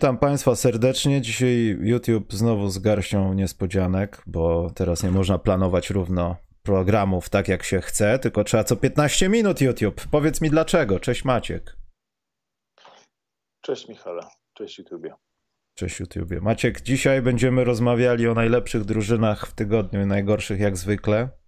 Witam Państwa serdecznie. Dzisiaj YouTube znowu z garścią niespodzianek, bo teraz nie można planować równo programów tak jak się chce, tylko trzeba co 15 minut YouTube. Powiedz mi dlaczego. Cześć Maciek. Cześć Michale. Cześć YouTubie. Cześć YouTubie. Maciek, dzisiaj będziemy rozmawiali o najlepszych drużynach w tygodniu i najgorszych jak zwykle.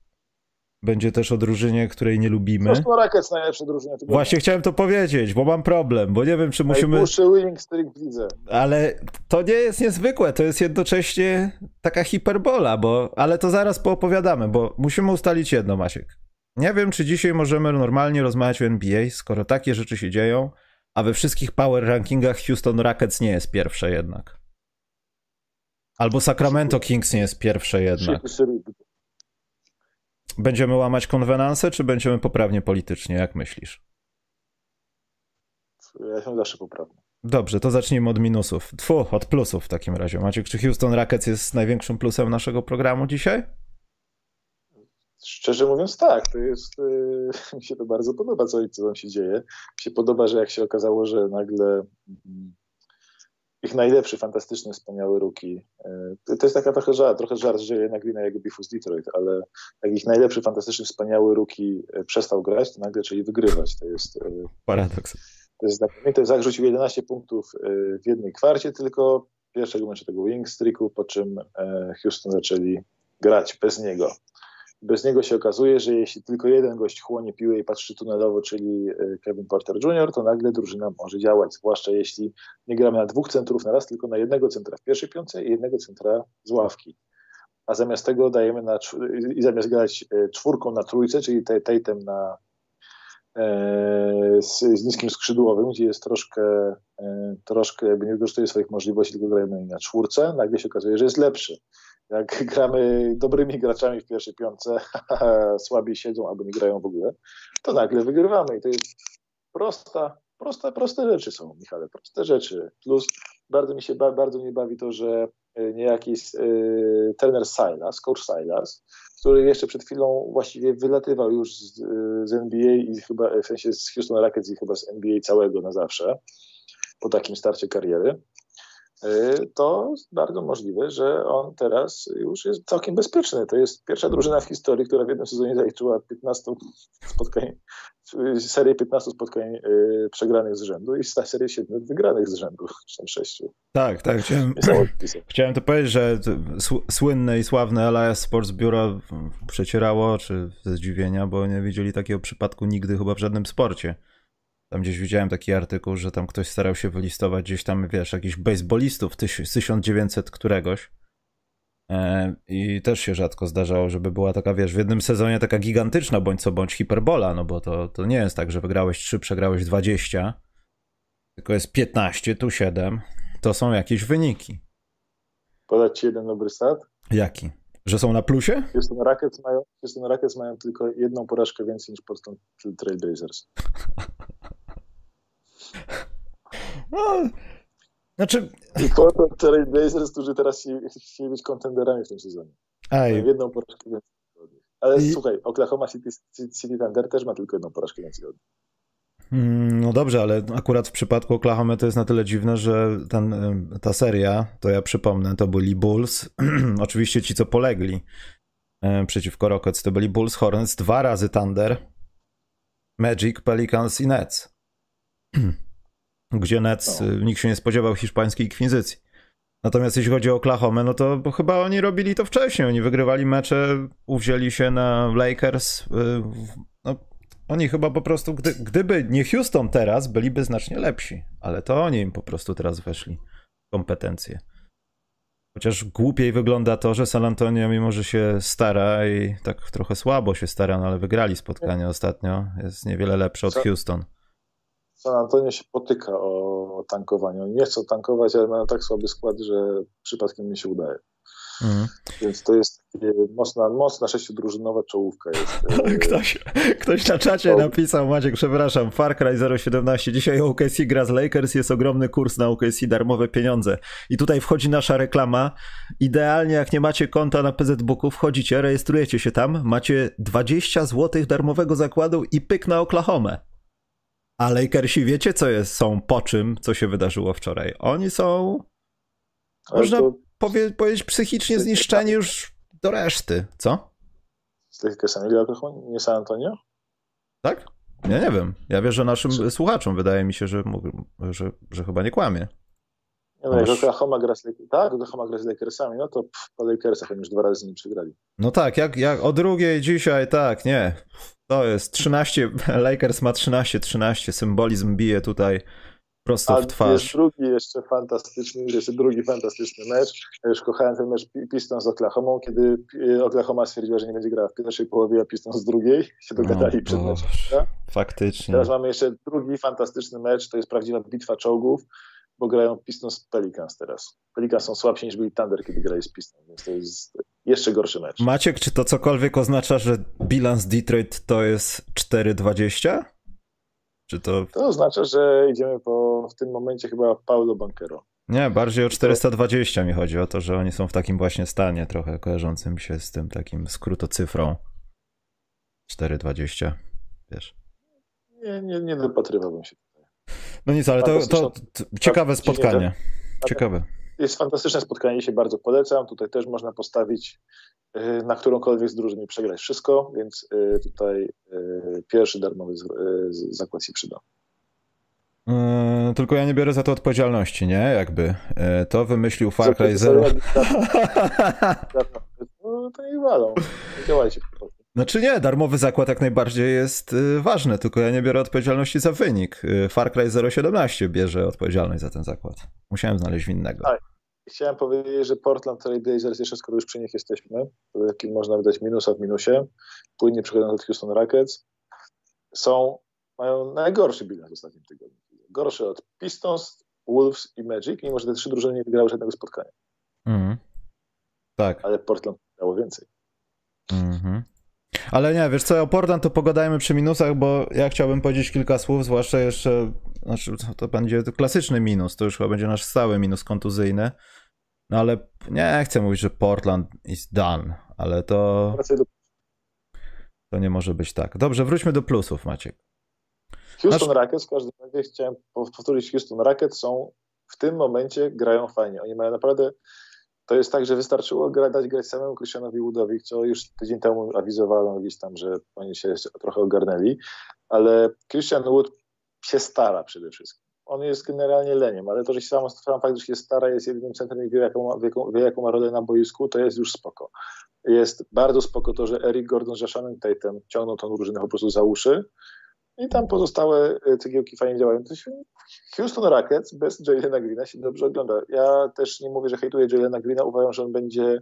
Będzie też o drużynie, której nie lubimy. Houston Rockets najlepsza drużyna tygodnia. Właśnie chciałem to powiedzieć, bo mam problem, bo nie wiem, czy musimy... Najdłuższy winning streak w lidze. Ale to nie jest niezwykłe, to jest jednocześnie taka hiperbola, bo... Ale to zaraz poopowiadamy, bo musimy ustalić jedno, Masiek. Nie wiem, czy dzisiaj możemy normalnie rozmawiać o NBA, skoro takie rzeczy się dzieją, a we wszystkich power rankingach Houston Rockets nie jest pierwsze jednak. Albo Sacramento Kings nie jest pierwsze jednak. Będziemy łamać konwenanse, czy będziemy poprawnie politycznie? Jak myślisz? Ja jestem zawsze poprawny. Dobrze, to zacznijmy od minusów. Tfu, od plusów w takim razie. Maciek, czy Houston Rockets jest największym plusem naszego programu dzisiaj? Szczerze mówiąc, tak. To jest, yy, mi się to bardzo podoba, co, co tam się dzieje. Mi się podoba, że jak się okazało, że nagle yy, ich najlepszy, fantastyczny, wspaniały ruki. E, to jest taka trochę żart, trochę żart, że jednak wina jego bifu z Detroit, ale jak ich najlepszy, fantastyczny, wspaniały ruki e, przestał grać, to nagle zaczęli wygrywać. To jest e, paradoks. To jest znakomite. Zach rzucił 11 punktów w jednej kwarcie tylko pierwszego meczu tego wing streaku, po czym Houston zaczęli grać bez niego. Bez niego się okazuje, że jeśli tylko jeden gość chłonie piłę i patrzy tunelowo, czyli e, Kevin Porter Jr., to nagle drużyna może działać, zwłaszcza jeśli nie gramy na dwóch centrów na raz, tylko na jednego centra w pierwszej piątce i jednego centra z ławki. A zamiast tego dajemy na, i zamiast grać e, czwórką na trójce, czyli Tatem na, e, z, z, niskim skrzydłowym, gdzie jest troszkę, troszkę jakby nie wykorzystuje swoich możliwości, tylko grajemy na czwórce, nagle się okazuje, że jest lepszy jak gramy dobrymi graczami w pierwszej piątce, słabi siedzą albo nie grają w ogóle, to nagle wygrywamy. I to jest prosta, prosta, proste rzeczy są, Michale, proste rzeczy. Plus bardzo mi się bardzo mnie bawi to, że e, niejaki yy, trener Silas, coach Silas, który jeszcze przed chwilą właściwie wylatywał już z, z NBA i chyba w sensie z Houston Rockets i chyba z NBA całego na zawsze po takim starcie kariery Y, to bardzo możliwe, że on teraz już jest całkiem bezpieczny. To jest pierwsza drużyna w historii, która w jednym sezonie zaliczyła 15 spotkań, serię 15 spotkań y, przegranych z rzędu i serię 7 wygranych z rzędu, czy tam 6. Tak, tak. Chciałem, chciałem to powiedzieć, że słynne i sławne Alliance Sports Bureau przecierało oczy ze zdziwienia, bo nie widzieli takiego przypadku nigdy chyba w żadnym sporcie. Tam gdzieś widziałem taki artykuł, że tam ktoś starał się wylistować gdzieś tam, wiesz, jakichś baseballistów z 1900 któregoś. E, I też się rzadko zdarzało, żeby była taka, wiesz, w jednym sezonie taka gigantyczna bądź co bądź hiperbola, no bo to, to nie jest tak, że wygrałeś 3, przegrałeś 20, tylko jest 15, tu 7. To są jakieś wyniki. Podać ci jeden dobry stat? Jaki? Że są na plusie? Houston Rockets mają, Houston Rockets mają tylko jedną porażkę więcej niż Portland Trail Blazers. No, znaczy... I Portland Trail Blazers, którzy teraz chcieli być kontenderami w tym sezonie. Mają jedną porażkę więcej Ale I... słuchaj, Oklahoma City, City Thunder też ma tylko jedną porażkę więcej od mm, no dobrze, ale akurat w przypadku Oklahoma to jest na tyle dziwne, że ten, ta seria, to ja przypomnę, to byli Bulls, oczywiście ci, co polegli przeciwko Rockets, to byli Bulls, Hornets, dwa razy Thunder, Magic, Pelicans i Nets. gdzie Nets, no. Y, nikt się nie spodziewał hiszpańskiej inkwizycji. Natomiast jeśli chodzi o Oklahoma, no to chyba oni robili to wcześniej. Oni wygrywali mecze, uwzięli się na Lakers. Y, no, oni chyba po prostu, gdy, gdyby nie Houston teraz, byliby znacznie lepsi. Ale to oni im po prostu teraz weszli kompetencje. Chociaż głupiej wygląda to, że San Antonio, mimo że się stara i tak trochę słabo się stara, no ale wygrali spotkanie ostatnio, jest niewiele lepsze od Houston. San Antonio się potyka o tankowanie. Oni nie chcą tankować, ale mają tak słaby skład, że przypadkiem mi się udaje. Mhm. Więc to jest mocna, mocna sześciodrużynowa czołówka. Jest. E, ktoś, ktoś na czacie napisał, Maciek, przepraszam, Far Cry 017, dzisiaj OKC gra z Lakers, jest ogromny kurs na OKC, darmowe pieniądze. I tutaj wchodzi nasza reklama. Idealnie, jak nie macie konta na PZ Booku, wchodzicie, rejestrujecie się tam, macie 20 zł darmowego zakładu i pyk na Oklahoma. A Lakersi wiecie, co jest, są po czym, co się wydarzyło wczoraj. Oni są, można to... powie, powiedzieć, psychicznie zniszczeni już do reszty, co? Z Lakersami grał nie San Antonio? Tak? Ja nie wiem. Ja wierzę naszym Czy... słuchaczom. Wydaje mi się, że, że, że chyba nie kłamie. Nie no, jak Oklahoma gra z Lakersami, tak, Oklahoma gra z Lakersami, no to pff, po Lakersach oni już dwa razy z nim przegrali. No tak, jak, jak o drugiej dzisiaj, tak, nie. To jest 13, Lakers ma 13-13, symbolizm bije tutaj prosto A w twarz. Jest drugi jeszcze fantastyczny, jeszcze drugi fantastyczny mecz. Ja już kochałem ten mecz Pistons z Oklahoma, kiedy e, Oklahoma stwierdziła, że nie będzie grała w pierwszej połowie, a Pistons z drugiej. Się dogadali no, przed meczem. Faktycznie. Teraz mamy jeszcze drugi fantastyczny mecz, to jest prawdziwa bitwa czołgów bo grają Pistons Pelicans teraz. Pelicans są słabsi niż byli Thunder, kiedy grali z Pistons, więc to jest jeszcze gorszy mecz. Maciek, czy to cokolwiek oznacza, że bilans Detroit to jest 4-20? Czy to... to oznacza, że idziemy po w tym momencie chyba Paulo Bankero. Nie, bardziej o 420 mi chodzi o to, że oni są w takim właśnie stanie trochę kojarzącym się z tym takim skrótocyfrą. 4,20, wiesz. Nie, nie, nie dopatrywałbym się. No nic, ale to, to, ciekawe spotkanie. Ciekawe. Jest fantastyczne spotkanie, się bardzo polecam. Tutaj też można postawić y, na którąkolwiek z drużyn i przegrać wszystko, więc y, tutaj y, pierwszy darmowy zakład się przyda. tylko ja nie biorę za to odpowiedzialności, nie? Jakby to wymyślił Far Cry Zero. No to nie walą. Działajcie po prostu. Znaczy nie, darmowy zakład jak najbardziej jest y, ważny, tylko ja nie biorę odpowiedzialności za wynik. Y, Far Cry 017 bierze odpowiedzialność za ten zakład. Musiałem znaleźć winnego. Tak. Chciałem powiedzieć, że Portland Trail Blazers, jeszcze skoro już przy nich jesteśmy, jaki można wydać minusa w minusie, płynnie przechodząc od Houston Rockets, są, mają najgorszy bilans w ostatnim tygodniu. Gorszy od Pistons, Wolves i Magic, mimo że te trzy drużyny nie wygrały żadnego spotkania. Mhm. Tak. Ale Portland miało więcej. Mhm. Ale nie, wiesz co, o Portland to pogadajmy przy minusach, bo ja chciałbym powiedzieć kilka słów, zwłaszcza jeszcze, znaczy to będzie klasyczny minus, to już chyba będzie nasz stały minus kontuzyjny. No ale nie chcę mówić, że Portland is done, ale to... To nie może być tak. Dobrze, wróćmy do plusów, Maciek. Houston Nasz... Rockets, w każdym razie chciałem powtórzyć, Houston Rockets są w tym momencie grają fajnie. Oni mają naprawdę to jest tak, że wystarczyło dać grać samemu Christianowi Woodowi, co już tydzień temu awizowano gdzieś tam, że oni się trochę ogarnęli, ale Christian Wood się stara przede wszystkim. On jest generalnie leniem, ale to, że się sam, sam fakt, że się stara, jest jedynym centrum i wie jaką, ma, wie, jaką ma rolę na boisku, to jest już spoko. Jest bardzo spoko to, że Eric Gordon z Shannon Tatem ciągną tą drużynę po prostu za uszy, i tam pozostałe e, cegiełki fajnie działają. Houston Rockets bez Jalena Greena się dobrze ogląda. Ja też nie mówię, że hejtuję Jalena Greena. Uważam, że on będzie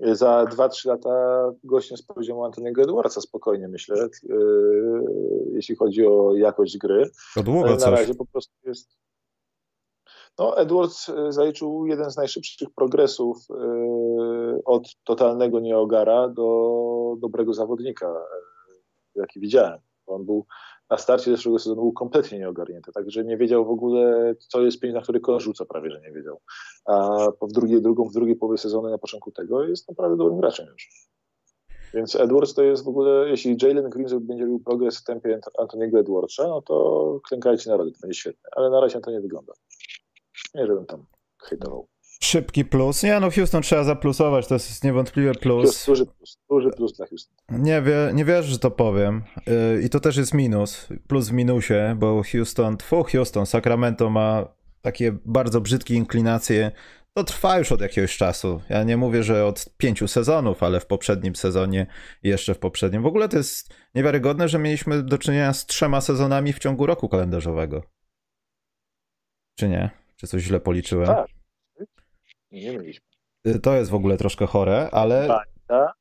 e, za 2-3 lata gościem z poziomu Antoniego Edwardsa spokojnie, myślę, yy, jeśli chodzi o jakość gry. To długo Na coś. razie po prostu jest... No, Edwards zaliczył jeden z najszybszych progresów yy, od totalnego nieogara do dobrego zawodnika, jaki widziałem. On był na starcie zeszłego sezonu był kompletnie nieogarnięty, także nie wiedział w ogóle, co jest pięć, na który kosz rzuca, prawie że nie wiedział. A w drugiej, drugą, w drugiej połowie sezonu, na początku tego, jest naprawdę dobrym graczem już. Więc Edwards to jest w ogóle, jeśli Jalen Green będzie robił progres w tempie Antoniego Edwardsa, no to klękajcie narody, to będzie świetne. Ale na razie to nie wygląda. Nie, żebym tam hejtował. Szybki plus. Nie, no Houston trzeba zaplusować, to jest niewątpliwy plus. Duży plus, duży plus dla Houston. Nie, wie, nie wierzę, że to powiem. Yy, I to też jest minus. Plus w minusie, bo Houston, tfu, Houston, Sacramento ma takie bardzo brzydkie inklinacje. To trwa już od jakiegoś czasu. Ja nie mówię, że od pięciu sezonów, ale w poprzednim sezonie i jeszcze w poprzednim. W ogóle to jest niewiarygodne, że mieliśmy do czynienia z trzema sezonami w ciągu roku kalendarzowego. Czy nie? Czy coś źle policzyłem? Tak. Nie mieliśmy. to jest w ogóle troszkę chore, ale... Bańka,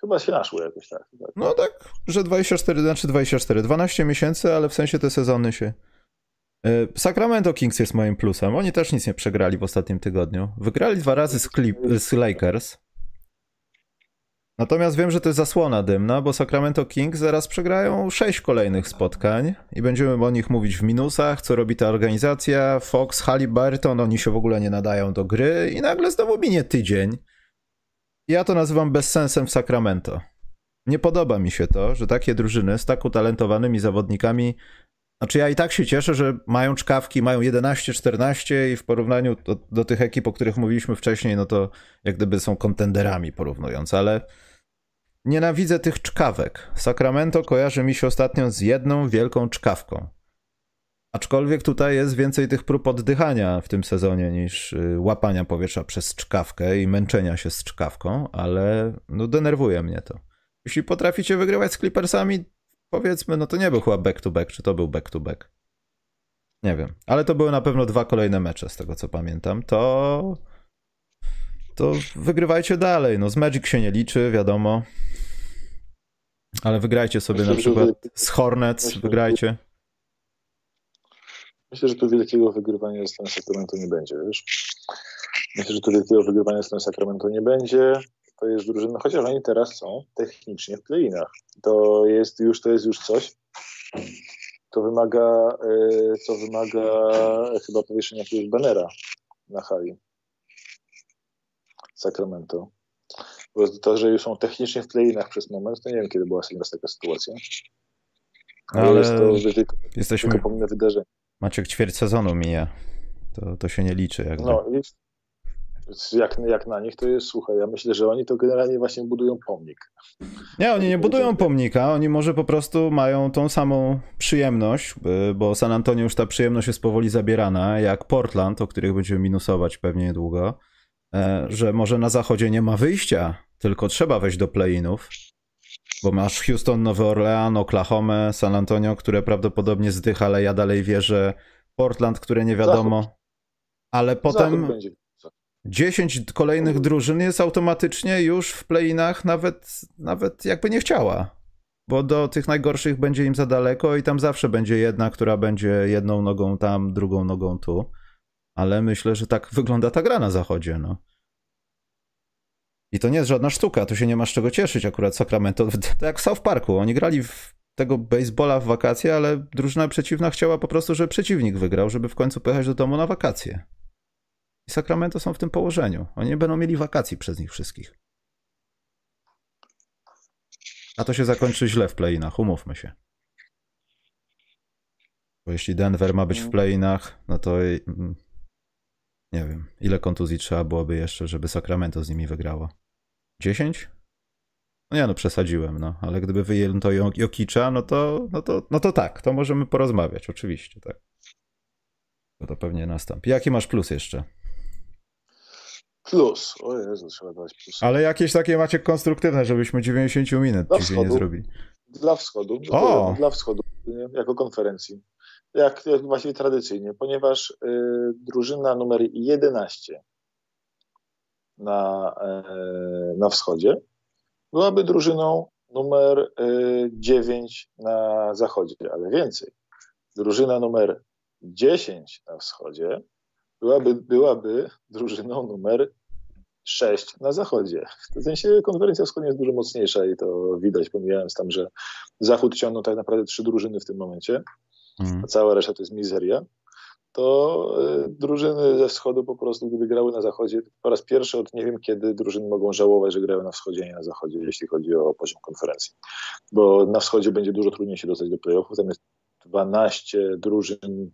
Chyba się naszło jakoś tak. No tak, że 24, znaczy 24, 12 miesięcy, ale w sensie te sezony się... E, Sacramento Kings jest moim plusem. Oni też nic nie przegrali w ostatnim tygodniu. Wygrali dwa razy z, Clip, z Lakers. Natomiast wiem, że to jest zasłona dymna, bo Sacramento Kings zaraz przegrają sześć kolejnych spotkań i będziemy o nich mówić w minusach, co robi ta organizacja. Fox, Halliburton, oni się w ogóle nie nadają do gry i nagle znowu minie tydzień ja to nazywam bezsensem w Sacramento. Nie podoba mi się to, że takie drużyny z tak utalentowanymi zawodnikami. Znaczy, ja i tak się cieszę, że mają czkawki, mają 11-14 i w porównaniu do, do, tych ekip, o których mówiliśmy wcześniej, no to jak gdyby są kontenderami porównując, ale nienawidzę tych czkawek. Sacramento kojarzy mi się ostatnio z jedną wielką czkawką. Aczkolwiek tutaj jest więcej tych prób oddychania w tym sezonie niż y, łapania powietrza przez czkawkę i męczenia się z czkawką, ale no denerwuje mnie to. Jeśli potraficie wygrywać z Clippersami, powiedzmy, no to nie był chyba back-to-back, czy to był back-to-back? Nie wiem, ale to były na pewno dwa kolejne mecze, z tego co pamiętam. To to wygrywajcie dalej. No z Magic się nie liczy, wiadomo. Ale wygrajcie sobie Myślę, na przykład z Hornets, wygrajcie. Myślę, że tu wielkiego wygrywania strony Sacramento nie będzie, wiesz? Myślę, że tu wielkiego wygrywania strony Sacramento nie będzie. To jest drużyna, chociaż oni teraz są technicznie w playinach. To jest już, to jest już coś, co wymaga, e, co wymaga chyba powieszenia jakiegoś banera na hali. Sacramento. Bo to, że już są technicznie w playinach przez moment, to nie wiem, kiedy była ostatni raz taka sytuacja. Ale, Ale jest to tylko, jesteśmy... tylko pomne wydarzenie. Maciek ćwierć sezonu mija. To, to się nie liczy. Jakby. No i jak, jak na nich to jest, słuchaj, ja myślę, że oni to generalnie właśnie budują pomnik. Nie, oni nie budują pomnika, oni może po prostu mają tą samą przyjemność, bo San Antonio już ta przyjemność jest powoli zabierana, jak Portland, o których będziemy minusować pewnie niedługo, że może na zachodzie nie ma wyjścia, tylko trzeba wejść do play-inów, bo masz Houston, Nowy Orlean, Oklahoma, San Antonio, które prawdopodobnie zdycha, ale ja dalej wierzę. Portland, które nie wiadomo. Zachód. Ale potem 10 kolejnych drużyn jest automatycznie już w play-inach nawet, nawet jakby nie chciała. Bo do tych najgorszych będzie im za daleko i tam zawsze będzie jedna, która będzie jedną nogą tam, drugą nogą tu. Ale myślę, że tak wygląda ta gra na zachodzie. No. I to nie jest żadna sztuka, tu się nie masz czego cieszyć akurat Sacramento. Tak jak w South Parku, oni grali w tego baseballa w wakacje, ale drużyna przeciwna chciała po prostu, żeby przeciwnik wygrał, żeby w końcu pojechać do domu na wakacje. I Sacramento są w tym położeniu. Oni nie będą mieli wakacji przez nich wszystkich. A to się zakończy źle w playinach, umówmy się. Bo jeśli Denver ma być w playinach, no to nie wiem, ile kontuzji trzeba byłoby jeszcze, żeby Sacramento z nimi wygrało. 10? No nie, no przesadziłem, no, ale gdyby wyjęto Jokicza, no to, no to, no to tak, to możemy porozmawiać, oczywiście, tak. To, to pewnie nastąpi. Jaki masz plus jeszcze? Plus, o Jezu, trzeba dać plus. Ale jakieś takie macie konstruktywne, żebyśmy 90 minut dla dzisiaj nie zrobili. Dla wschodu, o! dla wschodu, jako konferencji. Jak, jak właściwie tradycyjnie, ponieważ y, drużyna numer 11 na, e, na wschodzie, byłaby drużyną numer 9 e, na zachodzie, ale więcej. Drużyna numer 10 na wschodzie byłaby, byłaby drużyną numer 6 na zachodzie. W sensie konferencja wschodnia jest dużo mocniejsza i to widać, pomijając tam, że zachód ciągną tak naprawdę trzy drużyny w tym momencie, mm. a cała reszta to jest mizeria to e, drużyny ze wschodu po prostu, gdyby grały na zachodzie, po raz pierwszy od nie wiem kiedy drużyny mogą żałować, że grają na wschodzie, a nie na zachodzie, jeśli chodzi o poziom konferencji. Bo na wschodzie będzie dużo trudniej się dostać do playoffów. Tam jest 12 drużyn,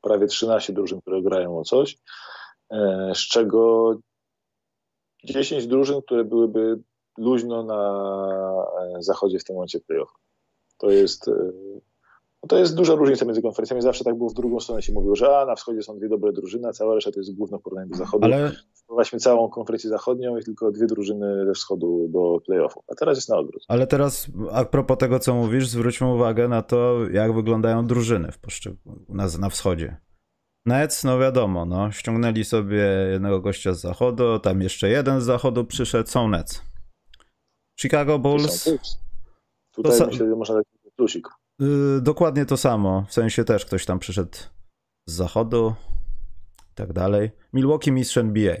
prawie 13 drużyn, które grają o coś, e, z czego 10 drużyn, które byłyby luźno na e, zachodzie w tym momencie playoffów. To jest no to jest duża różnica między konferencjami. Zawsze tak było w drugą stronę się mówiło, że a na wschodzie są dwie dobre drużyny, a cała reszta to jest główne porównanie do zachodu. Ale... Wprowadziliśmy całą konferencję zachodnią i tylko dwie drużyny ze wschodu do playoffów. A teraz jest na odwrót. Ale teraz a propos tego, co mówisz, zwróćmy uwagę na to, jak wyglądają drużyny w poszczeg- na, na wschodzie. Nets, no wiadomo, no, ściągnęli sobie jednego gościa z zachodu, tam jeszcze jeden z zachodu przyszedł, są Nets. Chicago Bulls. Tutaj to myślę, że można dać plusik. Yy, dokładnie to samo, w sensie też ktoś tam przyszedł z zachodu i tak dalej. Milwaukee mistrz NBA.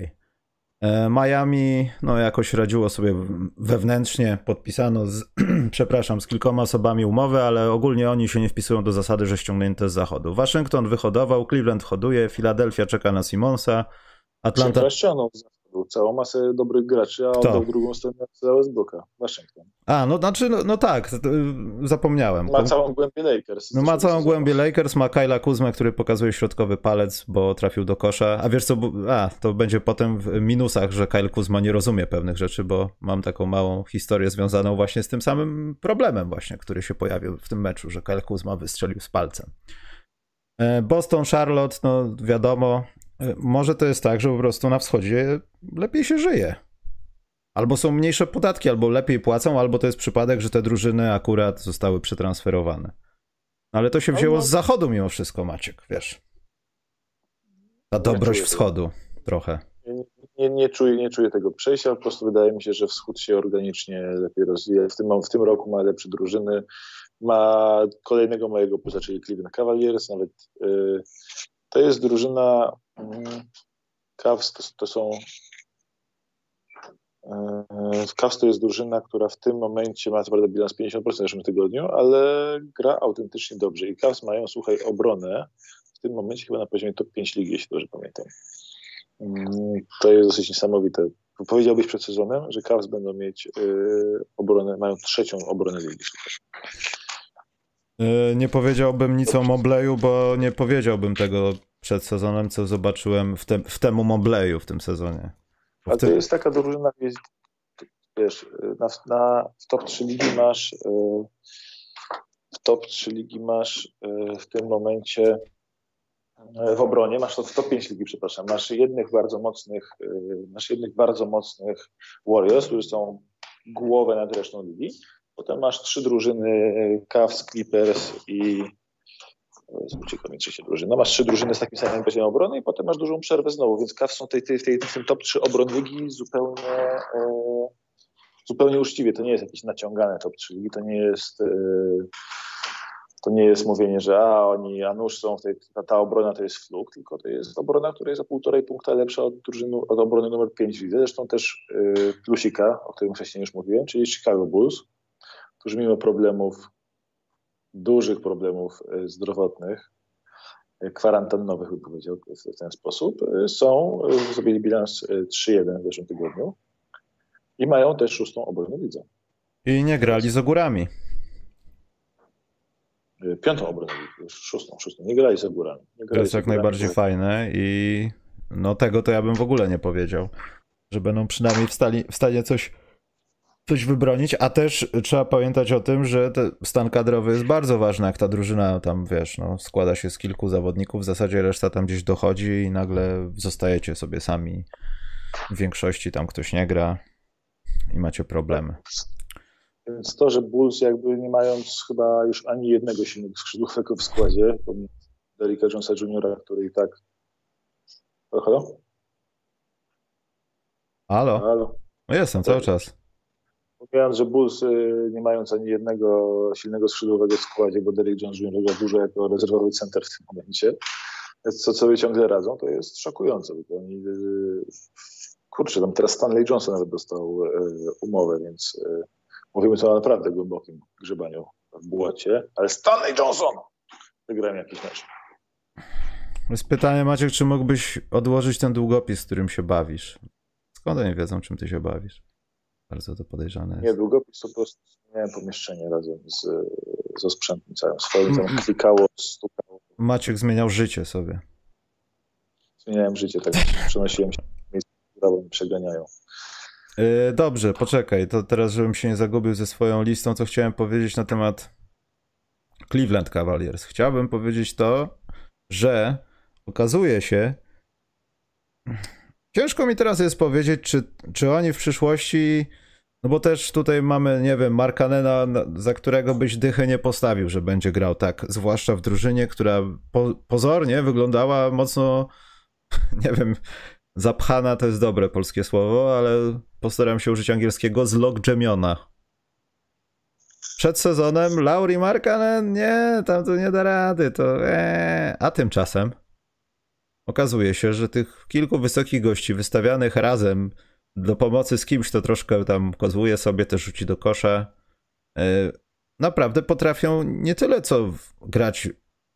E, Miami, no jakoś radziło sobie wewnętrznie, podpisano z, przepraszam, z kilkoma osobami umowę, ale ogólnie oni się nie wpisują do zasady, że ściągnięte z zachodu. Waszyngton wyhodował, Cleveland hoduje, Filadelfia czeka na Simonsa, Atlanta... Całą masę dobrych graczy, a Kto? oddał drugą stronę za Westbrooka, Waszyngton. A, no znaczy, no, no tak, zapomniałem. Ma całą głębię Lakers. No ma całą głębię Lakers, ma Kyla Kuzma, który pokazuje środkowy palec, bo trafił do kosza. A wiesz co, a, to będzie potem w minusach, że Kyle Kuzma nie rozumie pewnych rzeczy, bo mam taką małą historię związaną właśnie z tym samym problemem właśnie, który się pojawił w tym meczu, że Kyle Kuzma wystrzelił z palcem. E, Boston, Charlotte, no wiadomo, może to jest tak, że po prostu na wschodzie lepiej się żyje. Albo są mniejsze podatki, albo lepiej płacą, albo to jest przypadek, że te drużyny akurat zostały przetransferowane. No, ale to się wzięło z zachodu mimo wszystko, Maciek, wiesz. Ta dobrość wschodu trochę. Nie, nie, czuję, nie czuję tego przejścia, po prostu wydaje mi się, że wschód się organicznie lepiej rozwija. W tym, w tym roku ma lepsze drużyny, ma kolejnego mojego poza, czyli Cleveland Cavaliers, nawet yy, to jest drużyna Cavs, to, to są E, Cavs to jest drużyna, która w tym momencie ma co prawda bilans 50% w zeszłym tygodniu, ale gra autentycznie dobrze. I Cavs mają, słuchaj, obronę w tym momencie chyba na poziomie top 5 ligi, jeśli dobrze pamiętam. Mm, to jest dosyć niesamowite. Powiedziałbyś przed sezonem, że Cavs będą mieć yy, obronę, mają trzecią obronę ligi. Yy, nie powiedziałbym nic o Mobleju, bo nie powiedziałbym tego przed sezonem, co zobaczyłem w, te, w temu Mobleju w tym sezonie. A to jest taka drużyna, wiesz, na, na, w top 3 ligi masz e, w top 3 ligi masz e, w tym momencie e, w obronie, masz to w top 5 ligi, przepraszam, masz jednych bardzo mocnych, masz jednych bardzo mocnych Warriors, którzy są głowę nad resztą ligi. Potem masz trzy drużyny Cavs, Clippers i uciekła mi trzecia drużyna. Masz trzy drużyny z takim samym poziomem obrony i potem masz dużą przerwę znowu, więc Cavs są tej, tej, tej, w tym top 3 obron ligi zupełnie, e, zupełnie uczciwie. To nie jest jakieś naciągane top 3 ligi, to nie jest e, to nie jest mówienie, że a oni, a nóż są w tej, ta, ta obrona to jest fluk, tylko to jest obrona, która jest o półtorej punkta lepsza od drużyny, od obrony numer 5 widzę. Zresztą też y, plusika, o którym wcześniej już mówiłem, czyli Chicago Bulls, którzy mimo problemów dużych problemów e, zdrowotnych, e, kwarantannowych, bym powiedział w ten sposób, e, są, zrobili bilans 3-1 w zeszłym tygodniu i mają też szóstą obronę widzę. I nie grali z ogórami. Piątą obronę, szóstą, szóstą. Nie grali z ogórami. to jest jak najbardziej fajne i no tego to ja bym w ogóle nie powiedział, że będą przynajmniej w, stali, w stanie coś coś wybronić, a też trzeba pamiętać o tym, że stan kadrowy jest bardzo ważny, jak ta drużyna tam, wiesz, no, składa się z kilku zawodników, w zasadzie reszta tam gdzieś dochodzi i nagle zostajecie sobie sami. W większości tam ktoś nie gra i macie problemy. Więc to, że Bulls jakby nie mając chyba już ani jednego silnego skrzydłowego w składzie, pomimo Derricka Jonesa Jr., który i tak... Halo? Halo? Halo? No jestem cały czas. Mówiąc, że Bulls y, nie mając ani jednego silnego skrzydłowego w składzie, bo Derrick Jones Jr. gra dużo jako rezerwowy center w tym momencie, co sobie ciągle radzą, to jest szokujące, bo oni y, kurczę, tam teraz Stanley Johnson nawet dostał y, umowę, więc mówimy tu o naprawdę głębokim grzebaniu w błocie, ale Stanley Johnson wygrałem jakiś mecz. Jest pytanie, Maciek, czy mógłbyś odłożyć ten długopis, którym się bawisz? Skąd oni wiedzą, czym ty się bawisz? Bardzo to podejrzane jest. Nie, długopis po prostu miałem pomieszczenie razem z, ze sprzętem całym swoim, tam klikało, stukało. Maciek zmieniał życie sobie. Zmieniałem życie, tak przenosiłem się miejsce, które mi przeganiają. Yy, dobrze, poczekaj, to teraz, żebym się nie zagubił ze swoją listą, co chciałem powiedzieć na temat Cleveland Cavaliers. Chciałbym powiedzieć to, że okazuje się, Ciężko mi teraz jest powiedzieć, czy, czy oni w przyszłości No bo też tutaj mamy, nie wiem, Markanena, za którego byś dychę nie postawił, że będzie grał tak, zwłaszcza w drużynie, która po, pozornie wyglądała mocno, nie wiem, zapchana to jest dobre polskie słowo, ale postaram się użyć angielskiego, zlogjemiona. Przed sezonem Lauri Markanen, nie, tam to nie da rady, to ee. A tymczasem okazuje się, że tych kilku wysokich gości wystawianych razem do pomocy z kimś, to troszkę tam kozłuje sobie, też rzuci do kosza, e, naprawdę potrafią nie tyle co grać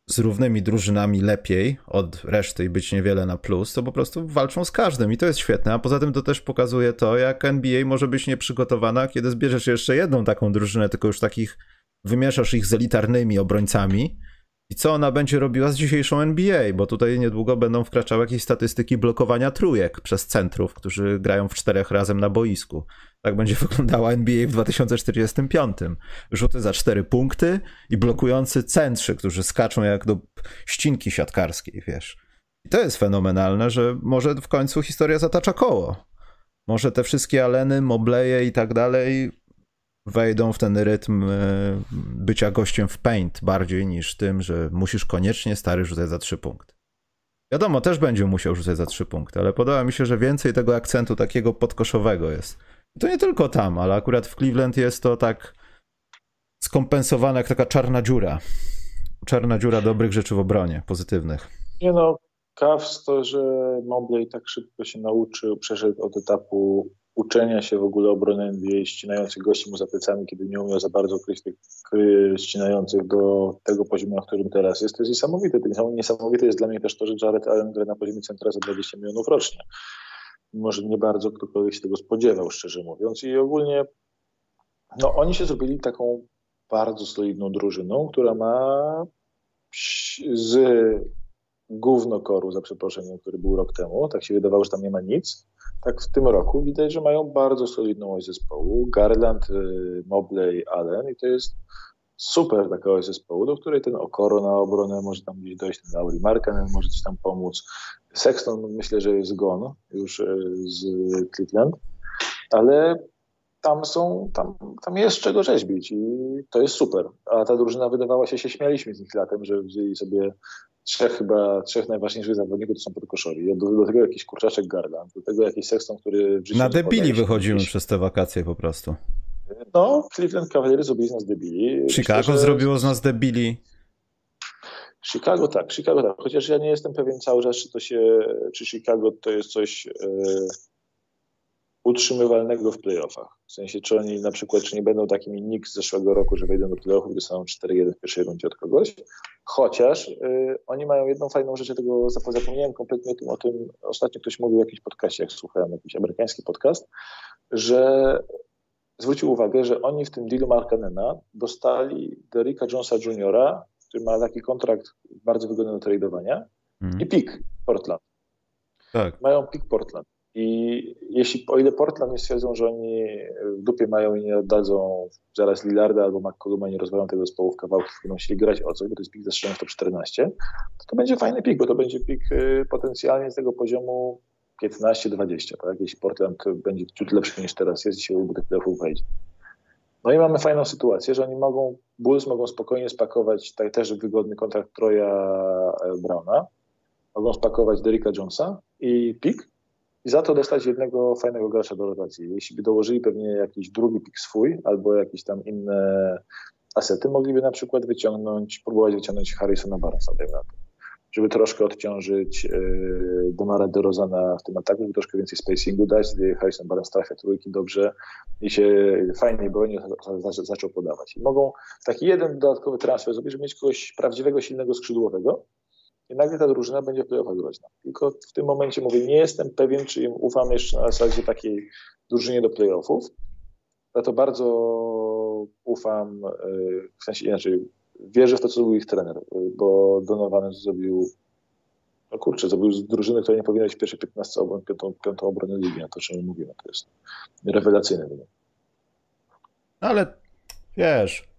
z równymi drużynami lepiej od reszty i być niewiele na plus, to po prostu walczą z każdym i to jest świetne. A poza tym to też pokazuje to, jak NBA może być nieprzygotowana, kiedy zbierzesz jeszcze jedną taką drużynę, tylko już takich wymieszasz ich z elitarnymi obrońcami i co ona będzie robiła z dzisiejszą NBA, bo tutaj niedługo będą wkraczały jakieś statystyki blokowania trójek przez centrów, którzy grają w czterech razem na boisku. Tak będzie wyglądała NBA w 2045. Rzuty za cztery punkty i blokujący centrzy, którzy skaczą jak do ścinki siatkarskiej, wiesz. I to jest fenomenalne, że może w końcu historia zatacza koło. Może te wszystkie Aleny, Mobleje i tak dalej wejdą w ten rytm e, bycia gościem w paint bardziej niż tym, że musisz koniecznie stary rzucać za trzy punkty. Wiadomo, też będzie musiał rzucać za trzy punkty, ale podoba mi się, że więcej tego akcentu takiego podkoszowego jest. I to nie tylko tam, ale akurat w Cleveland jest to tak skompensowane jak taka czarna dziura. Czarna dziura dobrych rzeczy w obronie, pozytywnych. Nie no, Cavs to, że Mobley tak szybko się nauczył, przeszedł od etapu uczenia się w ogóle obrony NBA, ścinających gości mu za plecami, kiedy nie umiał za bardzo kryć tych ścinających do tego poziomu, na którym teraz jest. To jest niesamowite. Niesamowite jest dla mnie też to, że Jared Allen gra na poziomie centra za 20 milionów rocznie. Może nie bardzo ktokolwiek się tego spodziewał, szczerze mówiąc. I ogólnie no, oni się zrobili taką bardzo solidną drużyną, która ma z gówno koru, za przeproszeniem, który był rok temu, tak się wydawało, że tam nie ma nic, tak w tym roku widać, że mają bardzo solidną oś zespołu. Garland, y, Mobley, Allen i to jest super taka oś zespołu, do której ten Okoro na obronę może tam gdzieś dojść, ten Lauri Markanen może coś tam pomóc. Sexton myślę, że jest gon już y, z Cleveland, ale tam są, tam, tam jest czego rzeźbić i to jest super. A ta drużyna wydawała się, się śmialiśmy z nich latem, że wzięli sobie trzech chyba, trzech najważniejszych zawodników to są podkoszori. Do, do tego jakiś kurczaczek Garland, do tego jakiś Sexton, który... Na debili wychodzimy przez te wakacje po prostu. No, Cleveland Cavaliers zrobili z nas debili. Chicago Myślę, że... zrobiło z nas debili. Chicago tak, Chicago tak. Chociaż ja nie jestem pewien cały czas, czy to się, czy Chicago to jest coś... Yy utrzymywalnego w playoffach. W sensie, czy oni na przykład, czy nie będą takimi Knicks z zeszłego roku, że wejdą do playoffów, gdy są 4-1 w pierwszej rundzie od kogoś. Chociaż y, oni mają jedną fajną rzecz, ja tego zapomniałem kompletnie o tym, o tym, ostatnio ktoś mówił w jakimś podcaście, jak słuchałem jakiś amerykański podcast, że zwrócił uwagę, że oni w tym dealu Markanena dostali Derricka Jonesa Jr., który ma taki kontrakt bardzo wygodny do tradowania mm. i pik Portland. Tak. Mają pik Portland. I jeśli, o ile Portland nie stwierdzą, że oni w dupie mają i nie oddadzą zaraz Lillarda albo McColluma, nie rozwalą tego zespołu w kawałki, będą chcieli grać o coś, bo to jest pik zastrzelony w top 14, to to będzie fajny pik, bo to będzie pik y, potencjalnie z tego poziomu 15-20, tak? Jeśli Portland będzie ciut lepszy niż teraz jest i się do playoffów wejdzie. No i mamy fajną sytuację, że oni mogą, Bulls mogą spokojnie spakować tak też wygodny kontrakt Troja e, Browna, mogą spakować Derricka Jonesa i pik, i za to dostać jednego fajnego gracza do rotacji. Jeśli by dołożyli pewnie jakiś drugi pik swój albo jakieś tam inne asety, mogliby na przykład wyciągnąć, próbować wyciągnąć Harrisona Barnesa, dajmy na to. Żeby troszkę odciążyć yy, Demara DeRozana w tym ataku, żeby troszkę więcej spacingu dać, gdy Harrison Barnes trafia trójki dobrze i się fajniej broni zaczął podawać. I mogą taki jeden dodatkowy transfer zrobić, żeby mieć kogoś prawdziwego, silnego skrzydłowego, i nagle ta drużyna będzie w playoffach groźna. Tylko w tym momencie mówię, nie jestem pewien, czy im ufam jeszcze na zasadzie takiej drużynie do playoffów. Ja to bardzo ufam, e, w sensie inaczej, wierzę w to, co zrobił ich trener, e, bo Donovan zrobił no kurczę, zrobił z drużyny, która nie powinna być w pierwszej 15 obron, piątą, piątą obronę ligi, a to czym mówimy, to jest rewelacyjne wynik. Ale wiesz,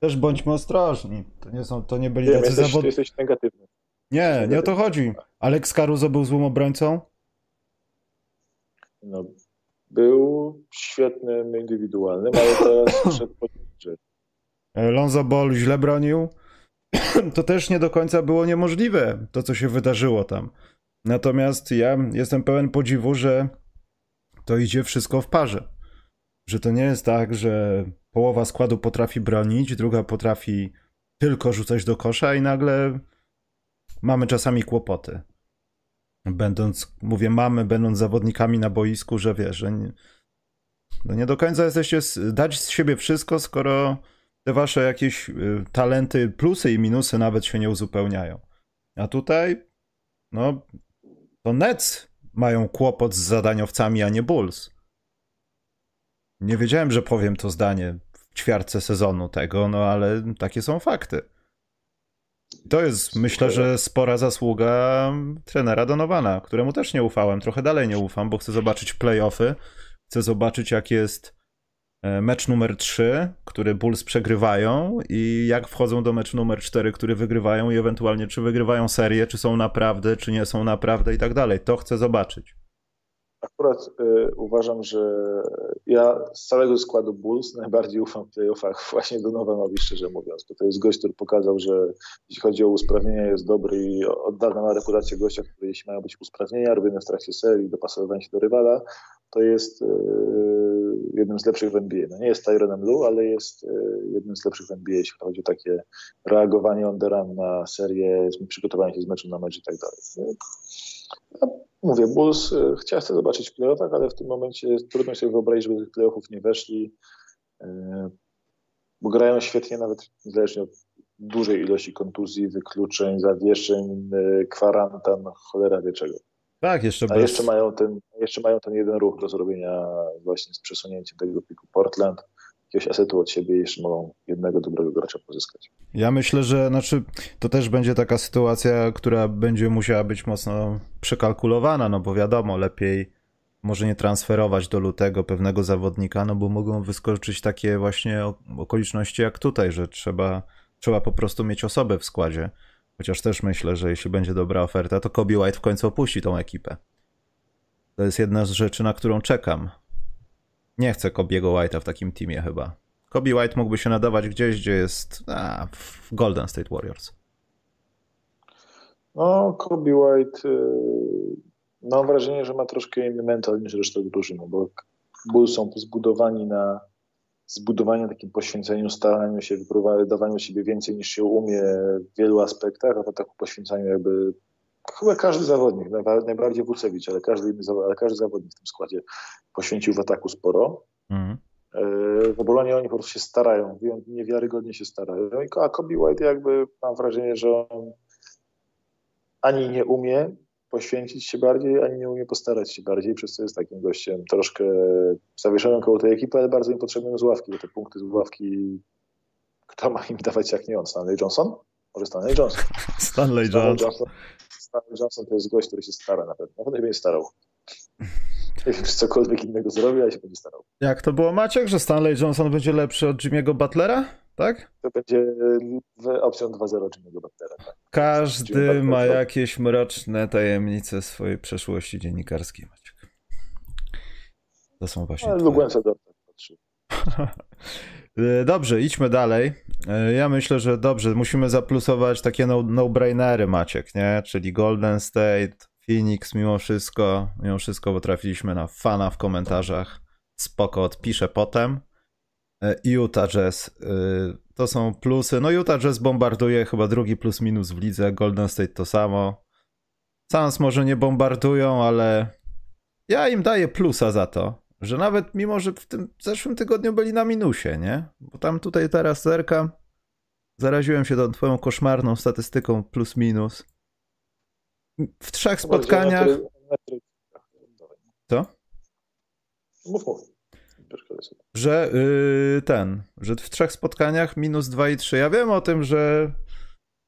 też bądźmy ostrożni. To nie, są, to nie byli tacy zawodnicy. jesteś negatywny. Nie, nie o to chodzi. Alex Caruso był złym obrońcą? No, był świetnym indywidualnym, ale teraz po Lonzo Ball źle bronił. To też nie do końca było niemożliwe, to co się wydarzyło tam. Natomiast ja jestem pełen podziwu, że to idzie wszystko w parze. Że to nie jest tak, że połowa składu potrafi bronić, druga potrafi tylko rzucać do kosza i nagle mamy czasami kłopoty. Będąc, mówię mamy, będąc zawodnikami na boisku, że wiesz, że nie, no nie do końca jesteście dać z siebie wszystko, skoro te wasze jakieś y, talenty, plusy i minusy nawet się nie uzupełniają. A tutaj, no, to Nets mają kłopot z zadaniowcami, a nie Bulls. Nie wiedziałem, że powiem to zdanie w ćwiartce sezonu tego, no ale takie są fakty. To jest, myślę, że spora zasługa trenera Donowana, któremu też nie ufałem. Trochę dalej nie ufam, bo chcę zobaczyć playoffy. Chcę zobaczyć, jak jest e, mecz numer 3, który Bulls przegrywają i jak wchodzą do meczu numer 4, który wygrywają i ewentualnie czy wygrywają serię, czy są naprawdę, czy nie są naprawdę i tak dalej. To chcę zobaczyć. Akurat y, uważam, że ja z całego składu Bulls najbardziej ufam w playoffach właśnie Donovanowi, szczerze mówiąc, bo to jest gość, który pokazał, że jeśli chodzi o usprawnienia jest dobry i od dawna ma reputację gościa, który jeśli mają być usprawnienia robione w trakcie serii, dopasowywanie się do rywala, to jest y, jednym z lepszych w NBA. No nie jest Tyronem Lu, ale jest y, jednym z lepszych w NBA, jeśli chodzi o takie reagowanie on the run na serię, przygotowanie się z meczu na mecz i tak dalej. No, Mówię, Bulls e, chciał chcę zobaczyć w playoffach, ale w tym momencie trudno sobie wyobrazić, żeby tych playoffów nie weszli, e, bo grają świetnie nawet niezależnie od dużej ilości kontuzji, wykluczeń, zawieszeń, e, kwarantan, cholera wie czego. Tak, jeszcze A bez... jeszcze mają, ten, jeszcze mają ten jeden ruch do zrobienia właśnie z przesunięciem tego piku Portland jakiegoś asetu od siebie jeszcze mogą jednego dobrego gracza pozyskać. Ja myślę, że znaczy, to też będzie taka sytuacja, która będzie musiała być mocno przekalkulowana, no bo wiadomo, lepiej może nie transferować do lutego pewnego zawodnika, no bo mogą wyskoczyć takie właśnie okoliczności jak tutaj, że trzeba, trzeba po prostu mieć osobę w składzie. Chociaż też myślę, że jeśli będzie dobra oferta, to Kobe White w końcu opuści tą ekipę. To jest jedna z rzeczy, na którą czekam. Nie chcę Kobiego White'a w takim teamie chyba. Kobe White mógłby się nadawać gdzieś, gdzie jest a, w Golden State Warriors. No, Kobe White y, mam wrażenie, że ma troszkę inny mental niż reszta drużyny, bo Bulls są zbudowani na zbudowaniu takim poświęceniu, staraniu się, dawaniu siebie więcej niż się umie w wielu aspektach, a w taku poświęcaniu jakby chyba każdy zawodnik, najbardziej Wucewicz, ale każdy, ale każdy zawodnik w tym składzie poświęcił w ataku sporo. Mm. W obronie oni po prostu się starają, niewiarygodnie się starają. A Kobe White jakby mam wrażenie, że on ani nie umie poświęcić się bardziej, ani nie umie postarać się bardziej, przez co jest takim gościem troszkę zawieszonym koło tej ekipy, ale bardzo im potrzebnym z ławki, bo te punkty z ławki kto ma im dawać jak nie on? Stanley Johnson? Może Stanley Johnson. Stanley, Stanley Johnson. Stanley Johnson to jest gość, który się stara na pewno. Na pewno się będzie starał. Nie wiem, czy cokolwiek innego zrobi, ale się będzie starał. Jak to było, Maciek, że Stanley Johnson będzie lepszy od Jimmy'ego Butlera? Tak? To będzie opcją 2-0 Jimmy'ego Butlera. Tak. Każdy ma jakieś mroczne tajemnice swojej przeszłości dziennikarskiej, Maciek. To są właśnie. Ale Luguen do patrzy. E, dobrze, idźmy dalej. E, ja myślę, że dobrze, musimy zaplusować takie no, no-brainery, Maciek, nie? Czyli Golden State, Phoenix mimo wszystko, mimo wszystko potrafiliśmy na fana w komentarzach. Spoko, odpiszę potem. E, Utah Jazz, to są plusy. No Utah Jazz bombarduje chyba drugi plus minus w lidze, Golden State to samo. Suns może nie bombardują, ale ja im daję plusa za to że nawet mimo, że w tym zeszłym tygodniu byli na minusie, nie? Bo tam tutaj teraz zerkam, zaraziłem się tą twoją koszmarną statystyką plus minus. W trzech spotkaniach... Co? Mów, mów. Że yy, ten, że w trzech spotkaniach minus 2 i 3. Ja wiem o tym, że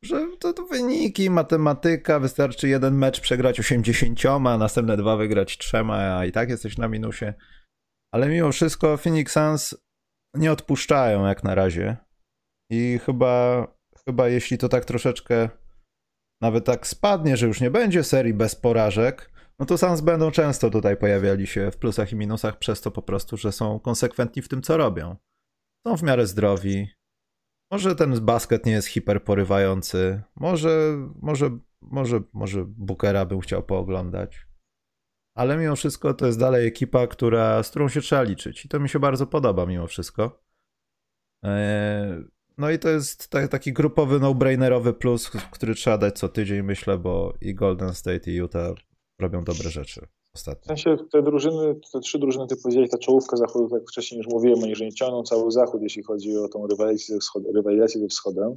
że to, to wyniki, matematyka, wystarczy jeden mecz przegrać 80, a następne dwa wygrać trzema, a i tak jesteś na minusie. Ale mimo wszystko Phoenix Suns nie odpuszczają jak na razie. I chyba, chyba jeśli to tak troszeczkę nawet tak spadnie, że już nie będzie serii bez porażek, No to Suns będą często tutaj pojawiali się w plusach i minusach przez to po prostu, że są konsekwentni w tym, co robią. Są w miarę zdrowi. Może ten basket nie jest hiperporywający. Może, może, może, może Bookera bym chciał pooglądać. Ale mimo wszystko to jest dalej ekipa, która, z którą się trzeba liczyć. I to mi się bardzo podoba mimo wszystko. Eee, no i to jest taki grupowy, no-brainerowy plus, który trzeba dać co tydzień, myślę, bo i Golden State i Utah robią dobre rzeczy ostatnio. W sensie te drużyny, te trzy drużyny, ty powiedziałeś, ta czołówka zachodu, tak wcześniej już mówiłem, oni że nie ciągną cały zachód, jeśli chodzi o tą rywalizację ze, wschodem, rywalizację ze wschodem.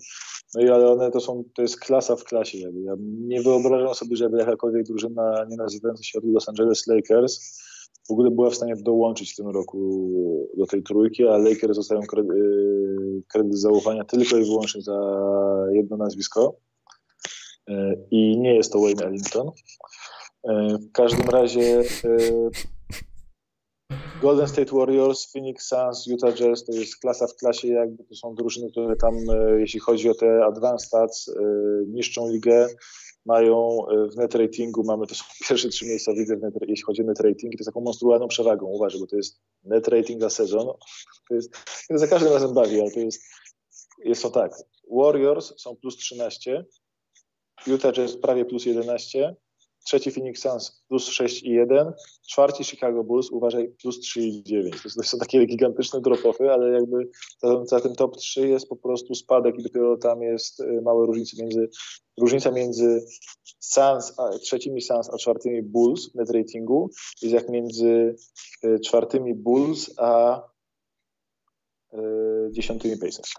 No i ale one to są, to jest klasa w klasie. Jakby. Ja nie wyobrażam sobie, żeby jakakolwiek drużyna nie nazywająca się od Los Angeles Lakers w ogóle była w stanie dołączyć w tym roku do tej trójki, a Lakers zostają kredyt, y, kredyt zaufania tylko i wyłącznie za jedno nazwisko. Y, I nie jest to Wayne Ellington. Y, w każdym razie Golden State Warriors, Phoenix Suns, Utah Jazz to jest klasa w klasie, jakby to są drużyny, które tam, jeśli chodzi o te advanced stats, niszczą ligę mają e, w net ratingu, mamy to są pierwsze trzy miejsca w lidze, jeśli chodzi o net rating to jest taką monstrualną przewagą, uważaj, bo to jest net rating za sezon, to jest, to za każdym razem bawi, ale to jest, jest to tak, Warriors są plus 13, Utah Jazz prawie plus 11, trzeci Phoenix Suns plus 6,1, czwarty Chicago Bulls, uważaj, plus 3,9. To, są takie gigantyczne drop-offy, ale jakby za, za tym top 3 jest po prostu spadek i dopiero tam jest y, małe różnice między, różnica między Suns, a, trzecimi Suns a czwartymi Bulls w net ratingu jest jak między y, czwartymi Bulls a y, dziesiątymi Pacers.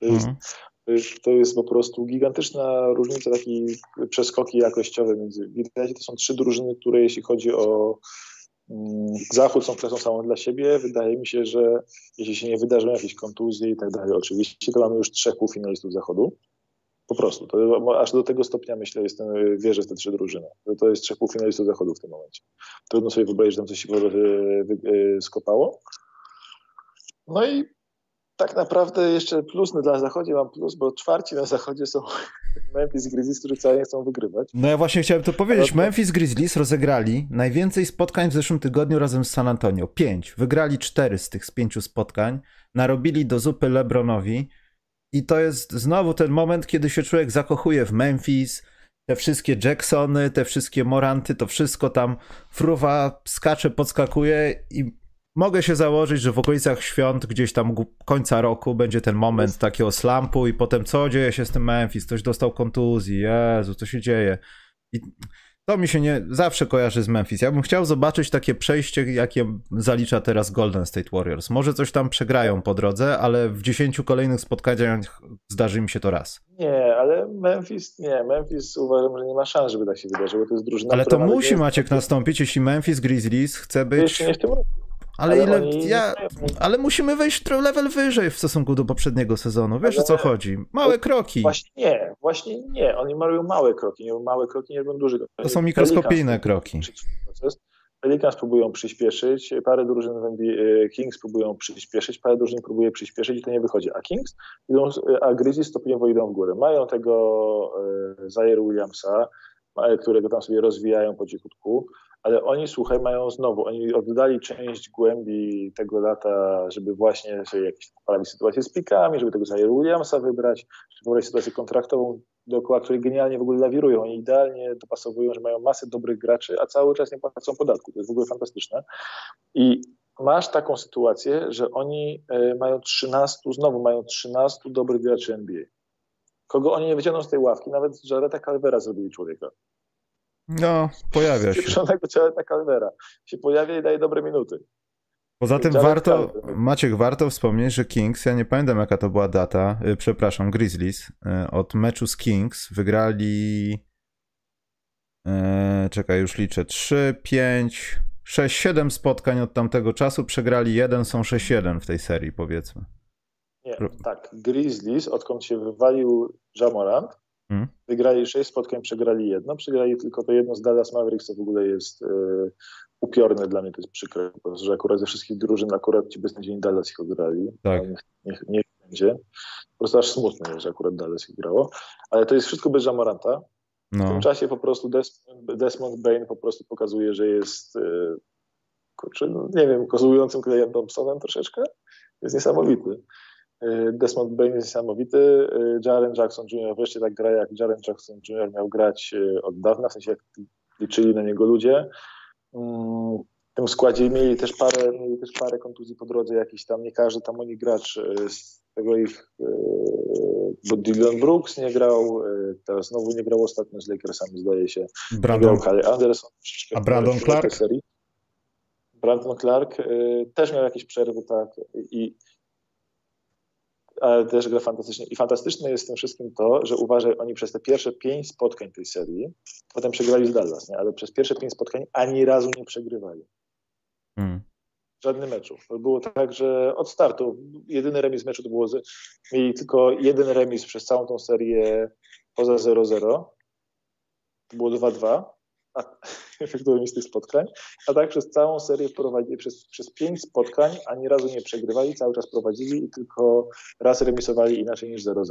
To jest, mhm. To jest, to jest po prostu gigantyczna różnica, takie przeskoki jakościowe między. Widać, to są trzy drużyny, które jeśli chodzi o mm, Zachód są klasą samą dla siebie. Wydaje mi się, że jeśli się nie wydarzą jakieś kontuzje i tak dalej, oczywiście, to mamy już trzech półfinalistów Zachodu. Po prostu. To, aż do tego stopnia myślę, jestem, wierzę w te trzy drużyny. To jest trzech półfinalistów Zachodu w tym momencie. Trudno sobie wyobrazić, że tam coś się skopało. No i tak naprawdę jeszcze plus dla zachodzie mam plus, bo czwarci na zachodzie są Memphis Grizzlies, którzy wcale nie chcą wygrywać. No ja właśnie chciałem to powiedzieć. Memphis Grizzlies rozegrali najwięcej spotkań w zeszłym tygodniu razem z San Antonio. Pięć. Wygrali cztery z tych z pięciu spotkań. Narobili do zupy LeBronowi. I to jest znowu ten moment, kiedy się człowiek zakochuje w Memphis. Te wszystkie Jacksony, te wszystkie Moranty, to wszystko tam fruwa, skacze, podskakuje i mogę się założyć, że w okolicach świąt, gdzieś tam końca roku, będzie ten moment takiego slampu i potem co dzieje się z tym Memphis? Ktoś dostał kontuzji, Jezu, co się dzieje? I to mi się nie zawsze kojarzy z Memphis. Ja bym chciał zobaczyć takie przejście, jakie zalicza teraz Golden State Warriors. Może coś tam przegrają po drodze, ale w dziesięciu kolejnych spotkaniach zdarzy mi się to raz. Nie, ale Memphis, nie, Memphis uważam, że nie ma szans, żeby tak się wydarzyło. To jest drużyna, Ale to musi Maciek nastąpić, jeśli Memphis Grizzlies chce być... Jeszcze nie w tym roku. Ale, ale ile. Ja, ale musimy wejść level wyżej w stosunku do poprzedniego sezonu. Wiesz ale... o co chodzi? Małe kroki. Właśnie nie, właśnie nie. Oni mają małe kroki. Nie, małe kroki nie robią duże To są mikroskopijne kroki. Pelicans próbują przyspieszyć, parę drużyn e, Kings próbują przyspieszyć, parę drużyn próbuje przyspieszyć i to nie wychodzi. A Kings idą, a Grizzlies stopniowo idą w górę. Mają tego e, Zaire Williamsa, którego tam sobie rozwijają po cichutku ale oni, słuchaj, mają znowu, oni oddali część głębi tego lata, żeby właśnie sobie jakieś poprawić sytuację z pikami, żeby tego Zaire Williamsa wybrać, żeby poprawić sytuację kontraktową, dookoła której genialnie w ogóle lawirują. Oni idealnie dopasowują, że mają masę dobrych graczy, a cały czas nie płacą podatku. To jest w ogóle fantastyczne. I masz taką sytuację, że oni e, mają 13, znowu mają 13 dobrych graczy NBA. Kogo oni nie wyciągną z tej ławki, nawet Jareta Calvera zrobili człowieka. No, pojawia się. Pieprzonego cieleta Calvera. Się pojawia i daje dobre minuty. Poza tym warto, Maciek, warto wspomnieć, że Kings, ja nie pamiętam jaka to była data, yy, przepraszam, Grizzlies, yy, od meczu z Kings wygrali, yy, czekaj, już liczę, 3, 5, 6, 7 spotkań od tamtego czasu, przegrali jeden, są 6-1 w tej serii, powiedzmy. Nie, tak, Grizzlies, odkąd się wywalił Jamorant, Hmm. Wygrali sześć spotkań, przegrali jedno. Przegrali tylko to jedno z Dallas Mavericks, co w ogóle jest e, upiorne dla mnie, to jest przykre, że akurat ze wszystkich drużyn akurat ci beznadziejni Dallas ich odgrali. Tak. Niech, niech, niech będzie. Po prostu aż smutne, że akurat Dallas ich grało. Ale to jest wszystko bez Jamoranta. No. W tym czasie po prostu Desmond, Desmond Bain po prostu pokazuje, że jest kurczę, no, nie wiem, kozłującym Klejem Thompsonem troszeczkę. Jest niesamowity. Desmond Bain jest niesamowity. Jaren Jackson Jr. wreszcie tak gra, jak Jaren Jackson Jr. miał grać od dawna, w sensie jak liczyli na niego ludzie. Mm, w tym składzie mieli też parę, mieli też parę kontuzji po drodze jakiś tam, nie każdy tam oni gracz z tego ich, bo Dylan Brooks nie grał, teraz znowu nie grał ostatnio z Lakersami zdaje się. Brandon, grał Anderson. A Brandon Clark? Brandon Clark też miał jakieś przerwy, tak, i ale też gra fantastycznie. I fantastyczne jest w tym wszystkim to, że uważaj, oni przez te pierwsze pięć spotkań tej serii, potem przegrali z Dallas, nie? ale przez pierwsze pięć spotkań ani razu nie przegrywali. Hmm. Żadnym meczu. Było tak, że od startu jedyny remis meczu to było, z, mieli tylko jeden remis przez całą tą serię poza 0-0. To było 2-2 w którymś z tych spotkań, a tak przez całą serię prowadzili, przez, przez pięć spotkań ani razu nie przegrywali, cały czas prowadzili i tylko raz remisowali inaczej niż 0-0.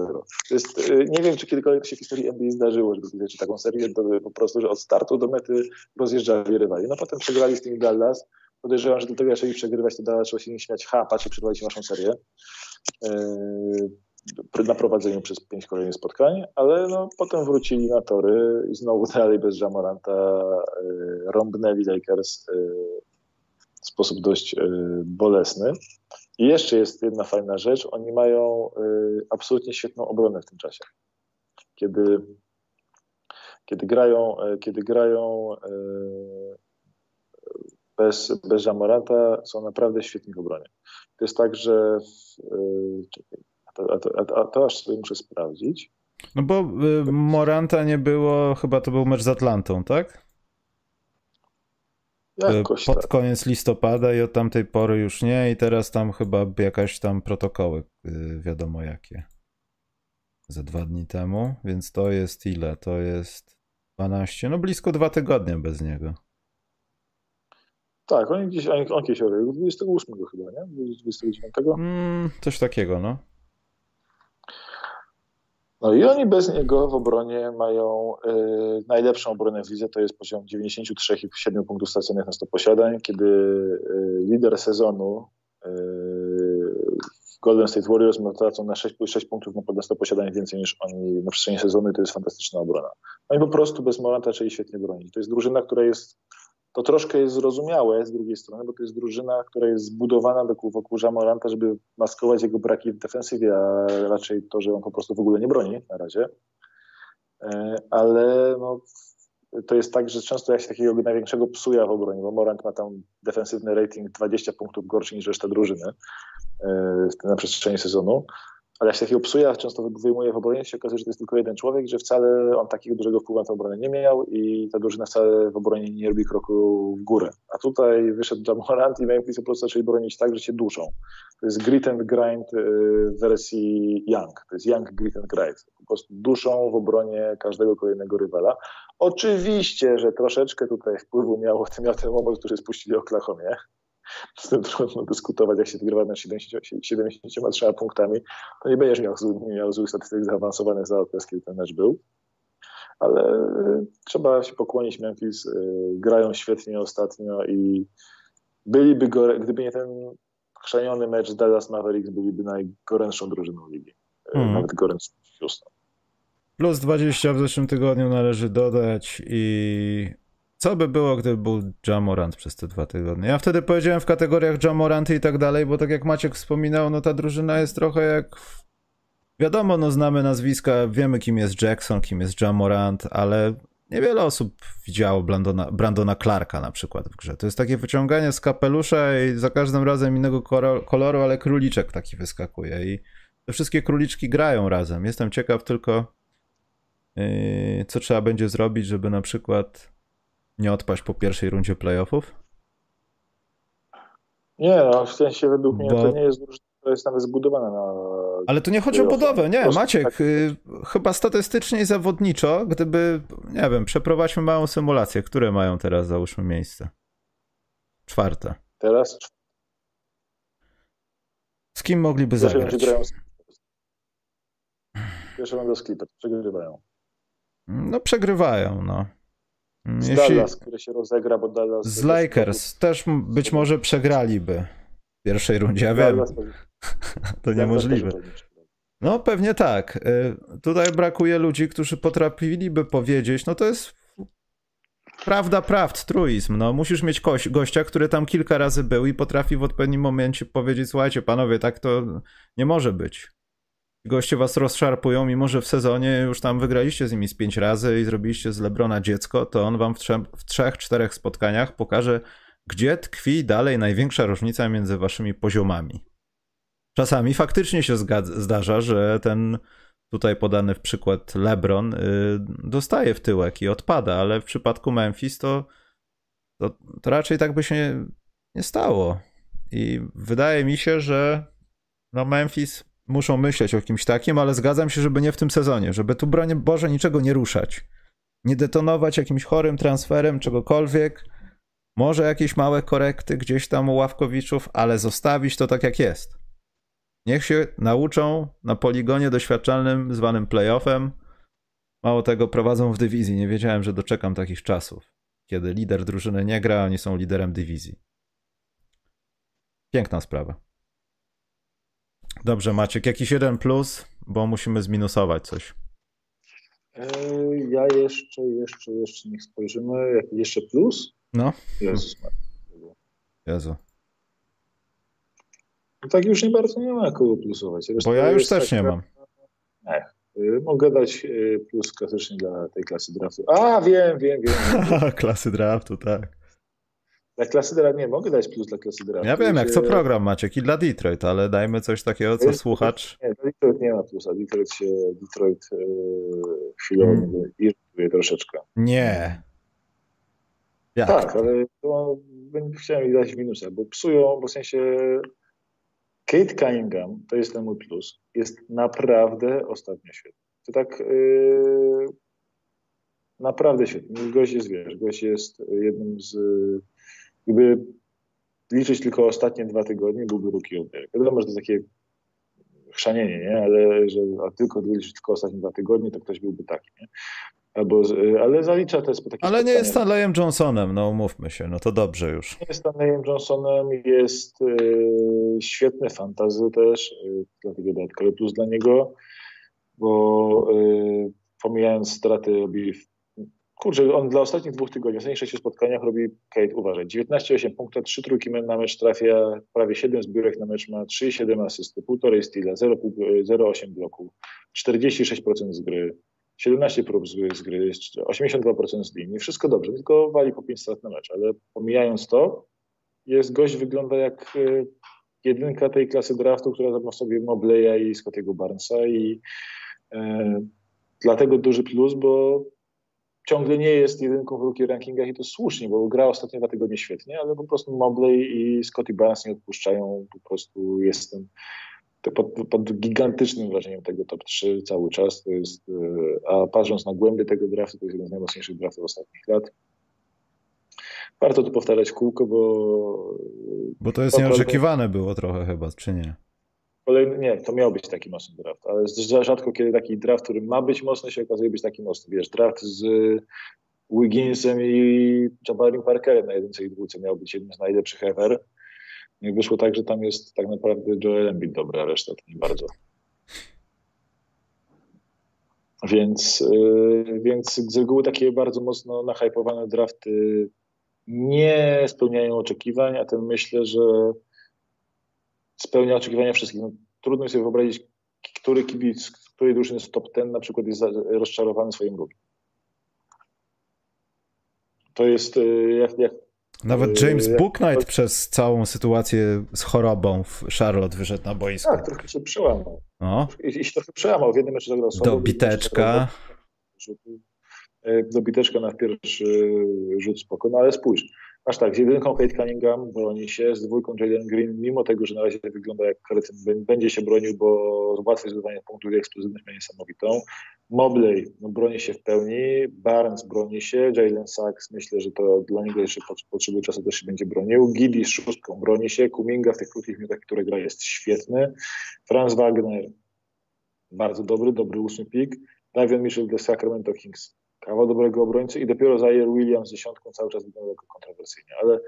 To jest, y, nie wiem, czy kiedykolwiek się w historii NBA zdarzyło, widzieć taką serię, to po prostu, że od startu do mety rozjeżdżali rywali. No potem przegrali z tymi Dallas, podejrzewam, że do tego, jeżeli przegrywać, to Dallas trzeba się nie śmiać, ha, patrzcie, przegraliście waszą serię. Yy, na prowadzeniu przez pięć kolejnych spotkań, ale no, potem wrócili na tory i znowu dalej bez Jamoranta y, rąbnęli Lakers y, w sposób dość y, bolesny. I jeszcze jest jedna fajna rzecz, oni mają absolutnie świetną obronę w tym czasie. Kiedy, kiedy grają, kiedy grają bez, bez Jamoranta, są naprawdę świetni w obronie. To jest tak, że w, a to, a, to aż sobie muszę sprawdzić. No bo y, Moranta nie było, chyba to był mecz z Atlantą, tak? Jakoś Pod tak. koniec listopada i od tamtej pory już nie i teraz tam chyba jakaś tam protokoły, y, wiadomo jakie. Ze dwa dni temu, więc to jest ile? To jest 12, no blisko dwa tygodnie bez niego. Tak, on gdzieś, on, on kiedyś 28 chyba, nie? 29? Mm, coś takiego, no. No i oni bez niego w obronie mają y, najlepszą obronę w lidze, to jest poziom 93,7 punktów straconych na 100 posiadań, kiedy y, lider sezonu y, Golden State Warriors tracą na 6, 6 punktów na 100 posiadań więcej niż oni na przestrzeni sezonu i to jest fantastyczna obrona. Oni po prostu bez Moranta zaczęli świetnie bronić. To jest drużyna, która jest to troszkę jest zrozumiałe z drugiej strony, bo to jest drużyna, która jest zbudowana wokół, wokół Jamoranta, żeby maskować jego braki w defensywie, a raczej to, że on po prostu w ogóle nie broni na razie. E, ale no, to jest tak, że często jak się takiego największego psuja w obronie, bo Morant ma tam defensywny rating 20 punktów gorszy niż reszta drużyny e, na przestrzeni sezonu, ale jak się takiego psuja często wyjmuje w obronie, się okazuje, że to jest tylko jeden człowiek, że wcale on takiego dużego wpływu na tę obronę nie miał i ta drużyna wcale w obronie nie robi kroku w górę. A tutaj wyszedł Jamorant i Memphis po prostu zaczęli bronić tak, że się duszą. To jest grit and grind y, w wersji Young. To jest Young grit and grind. Po prostu duszą w obronie każdego kolejnego rywala. Oczywiście, że troszeczkę tutaj wpływu miał, miał ten moment, który spuścili Oklahomie z tym trudno dyskutować, jak się wygrywa na 70, 73 punktami, to nie będziesz miał, miał złych statystyk zaawansowanych za okres, kiedy ten mecz był. Ale y, trzeba się pokłonić Memphis. Y, grają świetnie ostatnio i byliby, gore, gdyby nie ten chrzaniony mecz z Dallas Mavericks, byliby najgorętszą drużyną ligi. Mm. Nawet gorętszą Houston. Plus 20 w zeszłym tygodniu należy dodać i co by było, gdyby był Jamorant przez te dwa tygodnie? Ja wtedy powiedziałem w kategoriach Jamorant i tak dalej, bo tak jak Maciek wspominał, no ta drużyna jest trochę jak... Wiadomo, no znamy nazwiska, wiemy kim jest Jackson, kim jest Jamorant, ale niewiele osób widziało Brandona, Brandona Clarka na przykład w grze. To jest takie wyciąganie z kapelusza i za każdym razem innego koloru, ale króliczek taki wyskakuje i te wszystkie króliczki grają razem. Jestem ciekaw tylko, yy, co trzeba będzie zrobić, żeby na przykład nie odpaść po pierwszej rundzie playoffów? Nie, no w sensie według mnie to nie jest która jest nawet zbudowana na. Ale tu nie chodzi o budowę, nie, Maciek. Tak... Y, chyba statystycznie i zawodniczo, gdyby, nie wiem, przeprowadźmy małą symulację, które mają teraz, załóżmy, miejsce? Czwarte. Teraz? Z kim mogliby Pierwsze zagrać? Grają... Pierwsze będą z Clippers, przegrywają. No przegrywają, no. Z Jeśli... Dallas, który się rozegra, bo Dallas... Z Lakers też być może przegraliby w pierwszej rundzie, ja wiem. to niemożliwe. No pewnie tak. Y, tutaj brakuje ludzi, którzy potrafiliby powiedzieć, no to jest prawda prawd, truizm. No, musisz mieć gościa, który tam kilka razy był i potrafi w odpowiednim momencie powiedzieć, słuchajcie panowie, tak to nie może być. Goście was rozszarpują, mimo że w sezonie już tam wygraliście z nimi z pięć razy i zrobiliście z Lebrona dziecko, to on wam w, trze w trzech, czterech spotkaniach pokaże, gdzie tkwi dalej największa różnica między waszymi poziomami. Czasami faktycznie się zdarza, że ten tutaj podany w przykład LeBron y, dostaje w tyłek i odpada, ale w przypadku Memphis to, to, to raczej tak by się nie stało. I wydaje mi się, że no Memphis muszą myśleć o kimś takim, ale zgadzam się, żeby nie w tym sezonie, żeby tu broń Boże niczego nie ruszać. Nie detonować jakimś chorym transferem czegokolwiek. Może jakieś małe korekty gdzieś tam u Ławkowiczów, ale zostawić to tak jak jest. Niech się nauczą na poligonie doświadczalnym zwanym playoffem. Mało tego, prowadzą w dywizji. Nie wiedziałem, że doczekam takich czasów, kiedy lider drużyny nie gra, oni są liderem dywizji. Piękna sprawa. Dobrze, Maciek, jakiś jeden plus, bo musimy zminusować coś. E, ja jeszcze, jeszcze, jeszcze niech spojrzymy. Jeszcze plus? No. Jezus. Jezu. No tak już nie bardzo nie ma kogo plusować. Reszta Bo ja już też nie mam. Nie. Y, mogę dać y, plus klasycznie dla tej klasy draftu. A, wiem, wiem, wiem. klasy draftu, tak. Dla klasy draftu, nie, mogę dać plus dla klasy draftu. Ja wiem, jak co program macie, i dla Detroit, ale dajmy coś takiego, co słuchacz... Nie, dla Detroit nie ma plusa. Detroit się, Detroit yy, chwilowo hmm. irytuje troszeczkę. Nie. Jak? Tak, ale to chciałem dać minusa, bo psują, bo w sensie Kate Cunningham, to jest ten mój plus, jest naprawdę ostatnio świetny. To tak yy, naprawdę świetny. Gość jest, wiesz, gość jest jednym z, gdyby liczyć tylko ostatnie dwa tygodnie, byłby Rookie of the Wiadomo, że to takie chrzanienie, nie? ale że a tylko liczyć tylko ostatnie dwa tygodnie, to ktoś byłby taki. Nie? Albo, ale zalicza te takie Ale nie jest Stanleyem Johnsonem, no umówmy się, no to dobrze już. Nie jest Stanleyem Johnsonem, jest y, świetny fantazy też, y, dlatego dodatkowy plus dla niego, bo y, pomijając straty robi, kurczę, on dla ostatnich dwóch tygodni, w ostatnich sześciu spotkaniach robi, Kate, uważaj, 19,8 punktów, 3 trójki na mecz trafia, prawie 7 zbiórek na mecz ma, 3,7 asysty, 1,5 steala, 0,8 bloku, 46% z gry, 17 prób z, z gry, 82% z linii, wszystko dobrze, tylko wali po 5 strat na mecz, ale pomijając to, jest gość wygląda jak e, jedynka tej klasy draftu, która ma w sobie Mobleya i Scottiego Barnesa i e, dlatego duży plus, bo ciągle nie jest jedynką w rookie rankingach i to słusznie, bo gra ostatnie dwa tygodnie świetnie, ale po prostu Mobley i Scotty Barnes nie odpuszczają, po prostu jestem pod, pod, gigantycznym wrażeniem tego top 3 cały czas. To jest, e, a patrząc na głębię tego draftu, to jest jeden z najmocniejszych draftów ostatnich lat. Warto tu powtarzać kółko, bo. Bo to jest nieoczekiwane było trochę chyba, czy nie? Kolejny, nie, to miał być taki mocny draft, ale rzadko kiedy taki draft, który ma być mocny, się okazuje być taki mocny. Wiesz, draft z Wigginsem i Jabarim Parkerem na jedynce i dwójce miał być jednym z najlepszych ever. I wyszło tak, że tam jest tak naprawdę Joel Embiid dobra, a reszta to nie bardzo. Więc, yy, więc z reguły takie bardzo mocno nahypowane drafty nie spełniają oczekiwań, a ten myślę, że spełnia oczekiwania wszystkich. No, trudno sobie wyobrazić, który kibic, której drużyny z top ten na przykład jest rozczarowany swoim ruchem. To jest, yy, jak, jak nawet yy, James Booknight przez całą sytuację z chorobą w Charlotte wyszedł na boisko. Tak, trochę się przełamał. No. I, I się trochę przełamał. W jednym meczu zagrał słabo. Do biteczka. Do biteczka na pierwszy rzut spoko. No ale spójrz, Aż tak, z jedynką Kate Cunningham broni się, z dwójką Jalen Green, mimo tego, że na razie wygląda jak Karecyn będzie się bronił, bo łatwość zdobywania punktów i eksplozywność ma niesamowitą. Mobley no, broni się w pełni, Barnes broni się, Jalen Sachs myślę, że to dla niego jeszcze potrzebuje czasu też się będzie bronił. Giddy z szóstką broni się, Kuminga w tych krótkich minutach, które gra jest świetny. Franz Wagner bardzo dobry, dobry ósmy pik. Davion Mitchell dla Sacramento Kings, kawał dobrego obrońcy i dopiero Zaire Williams z dziesiątką cały czas wygląda jako kontrowersyjnie, ale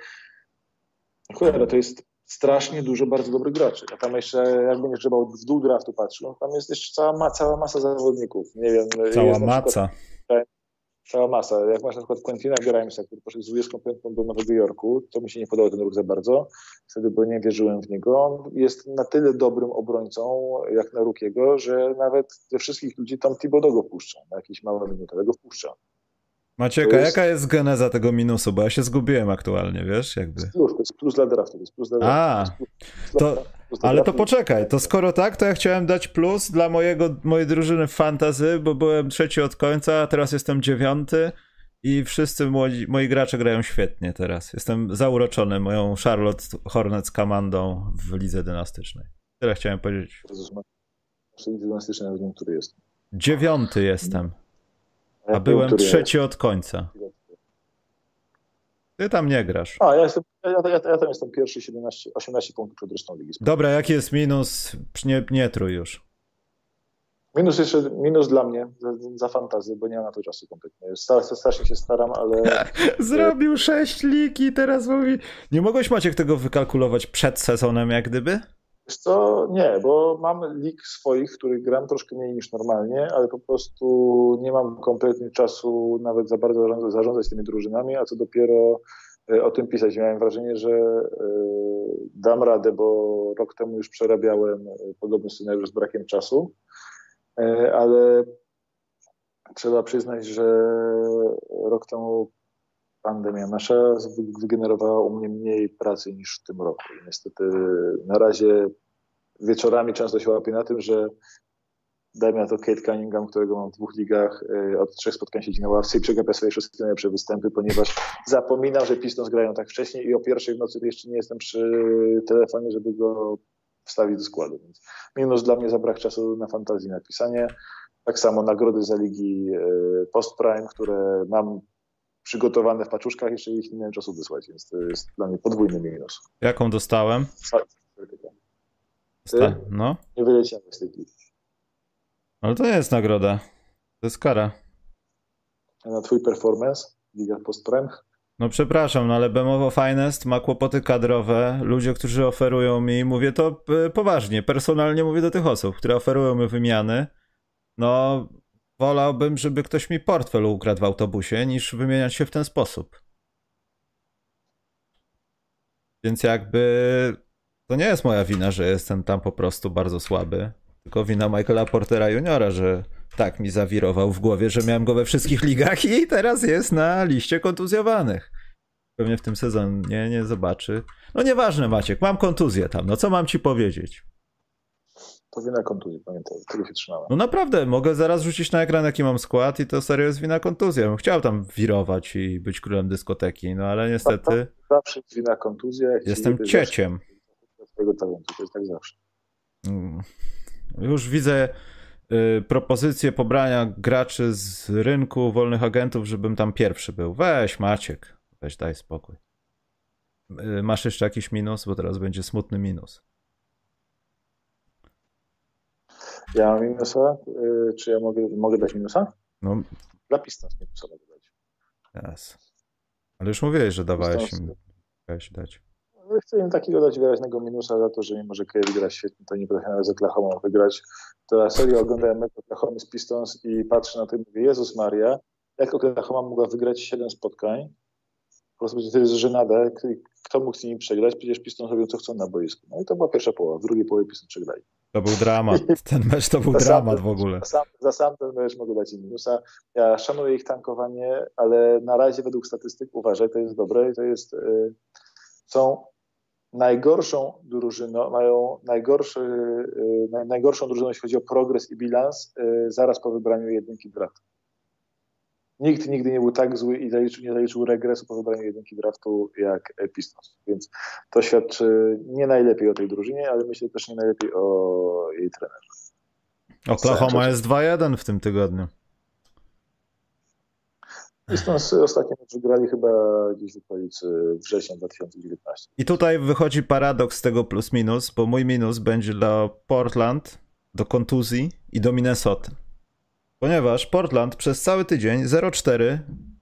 cholera, to jest strasznie dużo bardzo dobrych graczy. A tam jeszcze, jak będziesz grzebał w dół draftu patrzył, tam jest jeszcze cała, ma, cała masa zawodników. Nie wiem. Cała maca. Przykład, cała masa. Jak masz na przykład Quentina Grimesa, który poszedł z 25 do Nowego Jorku, to mi się nie podobał ten ruch za bardzo, wtedy bo nie wierzyłem w niego. On jest na tyle dobrym obrońcą, jak na Rukiego, że nawet ze wszystkich ludzi tam Thibodeau go wpuszcza na jakieś małe minuty, ale go wpuszcza. Macieka, jest... jaka jest geneza tego minusu? Bo ja się zgubiłem aktualnie, wiesz? Jakby. Plus, to jest plus dla draftu. To jest plus dla draftu. A, to, ale to poczekaj, to skoro tak, to ja chciałem dać plus dla mojego, mojej drużyny w fantasy, bo byłem trzeci od końca, a teraz jestem dziewiąty i wszyscy moi, moi gracze grają świetnie teraz. Jestem zauroczony moją Charlotte Hornets komandą w lidze dynastycznej. Tyle chciałem powiedzieć. Lidze dynastycznej nie wiem, który jest. Dziewiąty jestem. A byłem trzeci od końca. Ty tam nie grasz. A, ja, jestem, ja, ja, ja tam jestem pierwszy, 17, 18 punktów przed resztą ligi. Dobra, jaki jest minus? Nie, nie trój już. Minus jeszcze, minus dla mnie, za, za fantazy, bo nie mam na to czasu kompletnie. Strasznie się staram, ale... Zrobił sześć lig i teraz mówi... Nie mogłeś Maciek tego wykalkulować przed sezonem jak gdyby? Wiesz co, nie, bo mam lig swoich, w których gram troszkę mniej niż normalnie, ale po prostu nie mam kompletnie czasu nawet za bardzo zarządzać tymi drużynami, a co dopiero e, o tym pisać. Miałem wrażenie, że e, dam radę, bo rok temu już przerabiałem e, podobny scenariusz z brakiem czasu, ale trzeba przyznać, że rok temu pandemia nasza wygenerowała u mnie mniej pracy niż w tym roku. Niestety na razie wieczorami często się łapię na tym, że dajmy na to Kate Cunningham, którego mam w dwóch ligach, y, od trzech spotkań siedzi na ławce i przegapia swoje wszystkie najlepsze występy, ponieważ zapominam, że Pistons grają tak wcześniej i o pierwszej w nocy jeszcze nie jestem przy telefonie, żeby go wstawić do składu. Więc minus dla mnie za brak czasu na fantazji napisanie. Tak samo nagrody za ligi y, Post Prime, które mam przygotowane w paczuszkach, jeszcze ich nie miałem czasu wysłać, więc to jest dla mnie podwójny minus. Jaką dostałem? Ty? No. Nie wyleciałem z tej Ale to jest nagroda. To jest kara. A na twój performance Liga Postprem? No przepraszam, no ale Bemowo Finest ma kłopoty kadrowe. Ludzie, którzy oferują mi, mówię to e, poważnie, personalnie mówię do tych osób, które oferują mi wymiany. No, wolałbym, żeby ktoś mi portfel ukradł w autobusie, niż wymieniać się w ten sposób. Więc jakby to nie jest moja wina, że jestem tam po prostu bardzo słaby. Tylko wina Michaela Portera Juniora, że tak mi zawirował w głowie, że miałem go we wszystkich ligach i teraz jest na liście kontuzjowanych. Pewnie w tym sezonie nie zobaczy. No nieważne Maciek, mam kontuzję tam, no co mam ci powiedzieć? To wina kontuzji, pamiętaj, tego się trzymałem. No naprawdę, mogę zaraz rzucić na ekran jaki mam skład i to serio jest wina kontuzji. Ja bym chciał tam wirować i być królem dyskoteki, no ale niestety... Zawsze jest wina kontuzja. Jestem cieciem. Swojego talentu. To jest tak zawsze. Mm. Już widzę y, propozycję pobrania graczy z rynku wolnych agentów, żebym tam pierwszy był. Weź Maciek, weź daj spokój. Y, masz jeszcze jakiś minus, bo teraz będzie smutny minus. Ja mam minusa? Y, czy ja mogę, mogę dać minusa? No. Dla Pistons minusa mogę dać. Yes. Ale już mówiłeś, że dawałeś im dać chcę im takiego dać wyraźnego minusa za to, że mimo, że Curry gra świetnie, to nie potrafią z Oklahoma wygrać. To ja serio oglądałem mecz Oklahoma z Pistons i patrzę na to i mówię, Jezus Maria, jak Oklahoma mogła wygrać 7 spotkań? Po prostu to jest żenada. Kto mógł z nimi przegrać? Przecież Pistons robią co chcą na boisku. No i to była pierwsza połowa. W drugiej połowie Pistons przegrali. To był dramat. Ten mecz to był za dramat w ogóle. Za sam, za sam ten mecz mogę dać im minusa. Ja szanuję ich tankowanie, ale na razie według statystyk uważaj, to jest dobre i to jest... Yy, są najgorszą drużyną, mają najgorszy, y, najgorszą drużyną, jeśli chodzi o progres i bilans, y, zaraz po wybraniu jedynki draftu. Nikt nigdy nie był tak zły i zaliczył, nie zaliczył regresu po wybraniu jedynki draftu jak Pistons. Więc to świadczy nie najlepiej o tej drużynie, ale myślę też nie najlepiej o jej trenerze. Oklahoma jest 2-1 w tym tygodniu. Pistons ostatnio wygrali chyba gdzieś w okolicy września 2019. I tutaj wychodzi paradoks tego plus minus, bo mój minus będzie dla Portland, do kontuzji i do Minnesota. Ponieważ Portland przez cały tydzień 0,4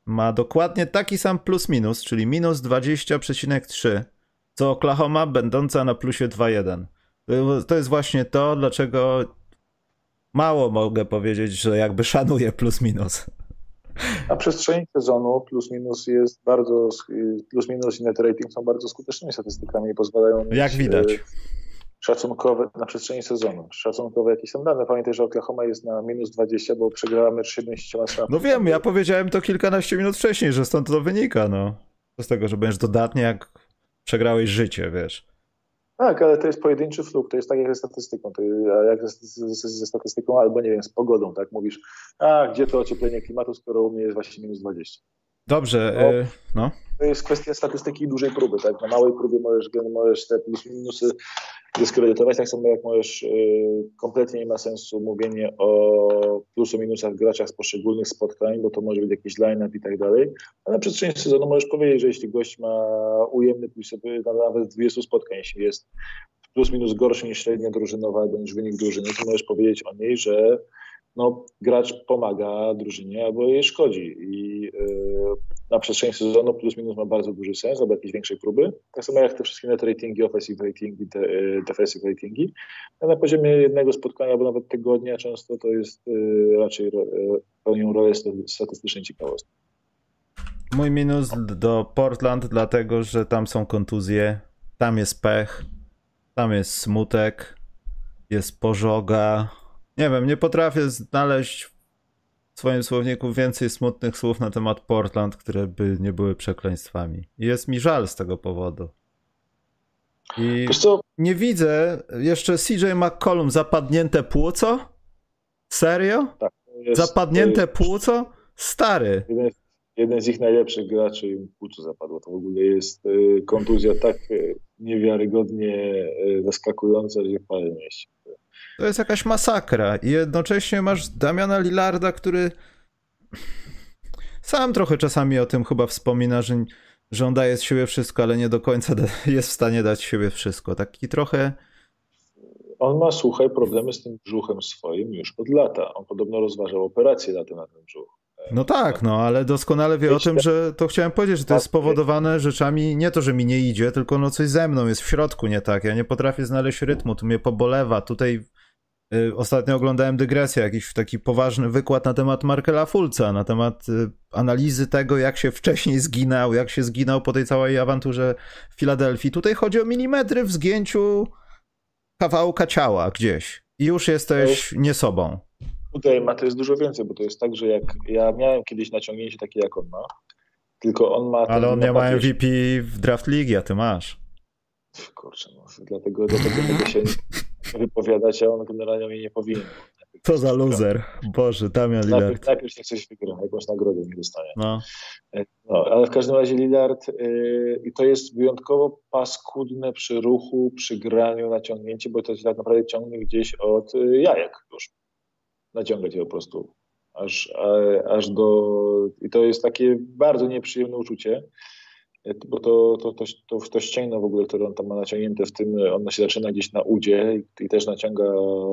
ma dokładnie taki sam plus minus, czyli minus 20,3, co Oklahoma będąca na plusie 2,1. To jest właśnie to, dlaczego mało mogę powiedzieć, że jakby szanuję plus minus. Na przestrzeni sezonu plus minus jest bardzo, plus minus i net rating są bardzo skutecznymi statystykami i pozwalają Jak widać. Szacunkowe na przestrzeni sezonu. Szacunkowe jakieś są dane. Pamiętaj, że Oklahoma jest na minus 20, bo przegrała mecz 70 No wiem, ja powiedziałem to kilkanaście minut wcześniej, że stąd to wynika, no. Z tego, że będziesz dodatnie jak przegrałeś życie, wiesz. Tak, ale to jest pojedynczy fluk, to jest tak jak ze statystyką, to jak ze, statystyką albo nie wiem, z pogodą, tak? Mówisz, a gdzie to ocieplenie klimatu, skoro u mnie jest właśnie minus 20. Dobrze, no, yy, no. To jest kwestia statystyki i dużej próby, tak? Na małej próbie możesz, możesz te plus minusy dyskredytować, tak samo jak możesz, yy, kompletnie nie ma sensu mówienie o plusu minusach graczach z poszczególnych spotkań, bo to może być jakiś line-up i tak dalej, a na przestrzeni sezonu możesz powiedzieć, że jeśli gość ma ujemny plus, nawet 20 spotkań, jeśli jest plus minus gorszy niż średnia drużynowa niż wynik drużyny, to możesz powiedzieć o niej, że no, gracz pomaga drużynie albo jej szkodzi. I yy, na przestrzeni sezonu plus minus ma bardzo duży sens, albo jakieś większej próby. Tak samo jak te wszystkie net ratingi, offensive ratingi, yy, defensive ratingi. A na poziomie jednego spotkania albo nawet tygodnia często to jest yy, raczej pełnią rolę statystycznej ciekawostki. Mój minus do Portland, dlatego że tam są kontuzje, tam jest pech, tam jest smutek, jest pożoga, nie wiem, nie potrafię znaleźć w swoim słowniku więcej smutnych słów na temat Portland, które by nie były przekleństwami. I jest mi żal z tego powodu. I nie widzę jeszcze CJ McCollum zapadnięte płuco? Serio? Tak, jest, zapadnięte płuco? Stary. Jeden, jeden, z ich najlepszych graczy im płuco zapadło. To w ogóle jest y, kontuzja tak y, niewiarygodnie y, zaskakująca, że w parę mieści. To jest jakaś masakra. I jednocześnie masz Damiana Lillarda, który sam trochę czasami o tym chyba wspomina, że, daje z siebie wszystko, ale nie do końca jest w stanie dać siebie wszystko. Taki trochę. On ma, słuchaj, problemy z tym brzuchem swoim już od lata. On podobno rozważał operację na ten brzuch. No tak, no ale doskonale wie o tym, że to chciałem powiedzieć, że to jest spowodowane rzeczami, nie to, że mi nie idzie, tylko no coś ze mną jest w środku nie tak. Ja nie potrafię znaleźć rytmu, tu mnie pobolewa, tutaj ostatnio oglądałem dygresję, jakiś taki poważny wykład na temat Markela Fulca, na temat y, analizy tego, jak się wcześniej zginął, jak się zginął po tej całej awanturze w Filadelfii. Tutaj chodzi o milimetry w zgięciu kawałka ciała gdzieś i już jesteś nie sobą. Tutaj ma to jest dużo więcej, bo to jest tak, że jak ja miałem kiedyś naciągnięcie takie, jak on ma, tylko on ma... Ale on nie ma MVP w Draft League, a ty masz. Kurczę, no, dlatego, dlatego tego się wypowiadać, a on generalnie mnie nie powinien. Co za loser. Boże, Damian Lillard. Najpierw, najpierw nie coś wygra, jakąś nagrodę nie dostanie. No. E, no, ale w każdym razie Lillard yy, i to jest wyjątkowo paskudne przy ruchu, przy graniu, naciągnięcie, bo to się tak naprawdę ciągnie gdzieś od yy, jajek już. Naciągać je po prostu aż, a, aż do... I to jest takie bardzo nieprzyjemne uczucie bo to, to, to, to, to ścięgno w ogóle, które on tam ma naciągnięte w tym, ono się zaczyna gdzieś na udzie i, i też naciąga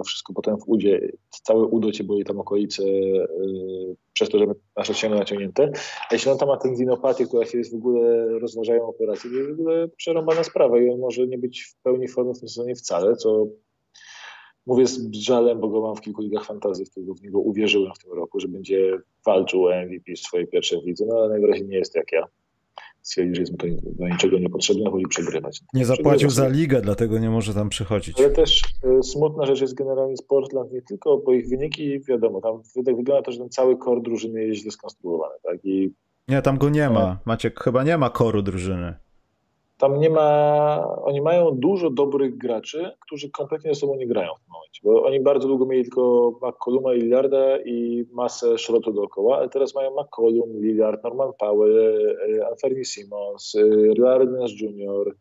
wszystko potem w udzie. Całe udo cię boli tam okolice yy, przez to, że nasze ścięgno naciągnięte. A jeśli on tam ma tendinopatię, która się jest w ogóle, rozważają operacje, to jest w ogóle przerąbana sprawa i on może nie być w pełni formy w tym sezonie wcale, co mówię z żalem, bo go mam w kilku ligach fantazji, w w niego uwierzyłem w tym roku, że będzie walczył o MVP w swojej pierwszej lidze, no ale najwyraźniej nie jest jak ja stwierdzi, że jest mu to do niczego niepotrzebne, woli przegrywać. Nie zapłacił za ligę, dlatego nie może tam przychodzić. Ale też y, smutna rzecz jest generalnie z Portland, nie tylko, bo ich wyniki, wiadomo, tam wygląda to, że ten cały kor drużyny jest źle skonstruowany. Tak? I, nie, tam go nie ma. Maciek, chyba nie ma koru drużyny. Tam nie ma, oni mają dużo dobrych graczy, którzy kompletnie ze sobą nie grają w tym momencie, bo oni bardzo długo mieli tylko McColluma Lillarda i masę szrotu dookoła, ale teraz mają McCollum, Lillard, Norman Powell, e, Anthony Simmons, Larry Jr.,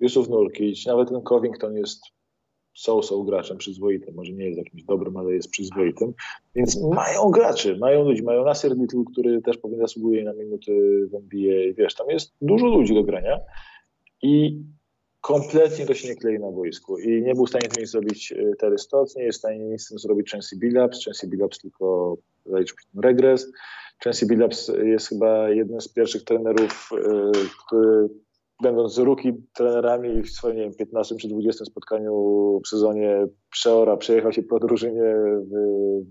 Yusuf Nurkic, nawet ten Covington jest so-so graczem przyzwoitym, może nie jest jakimś dobrym, ale jest przyzwoitym, więc mają graczy, mają ludzi, mają Nasir Little, który też powinien zasługuje na minuty w NBA, wiesz, tam jest dużo ludzi do grania, i kompletnie to się nie klei na boisku i nie był w stanie tym zrobić e, Terry Stotts, nie jest w stanie nic z tym zrobić Chancy Billups, Chancy Billups tylko zaliczył regres. Chancy Billups jest chyba jednym z pierwszych trenerów, e, który będąc rookie trenerami w swoim nie wiem, 15 czy 20 spotkaniu w sezonie przeora, przejechał się po drużynie w,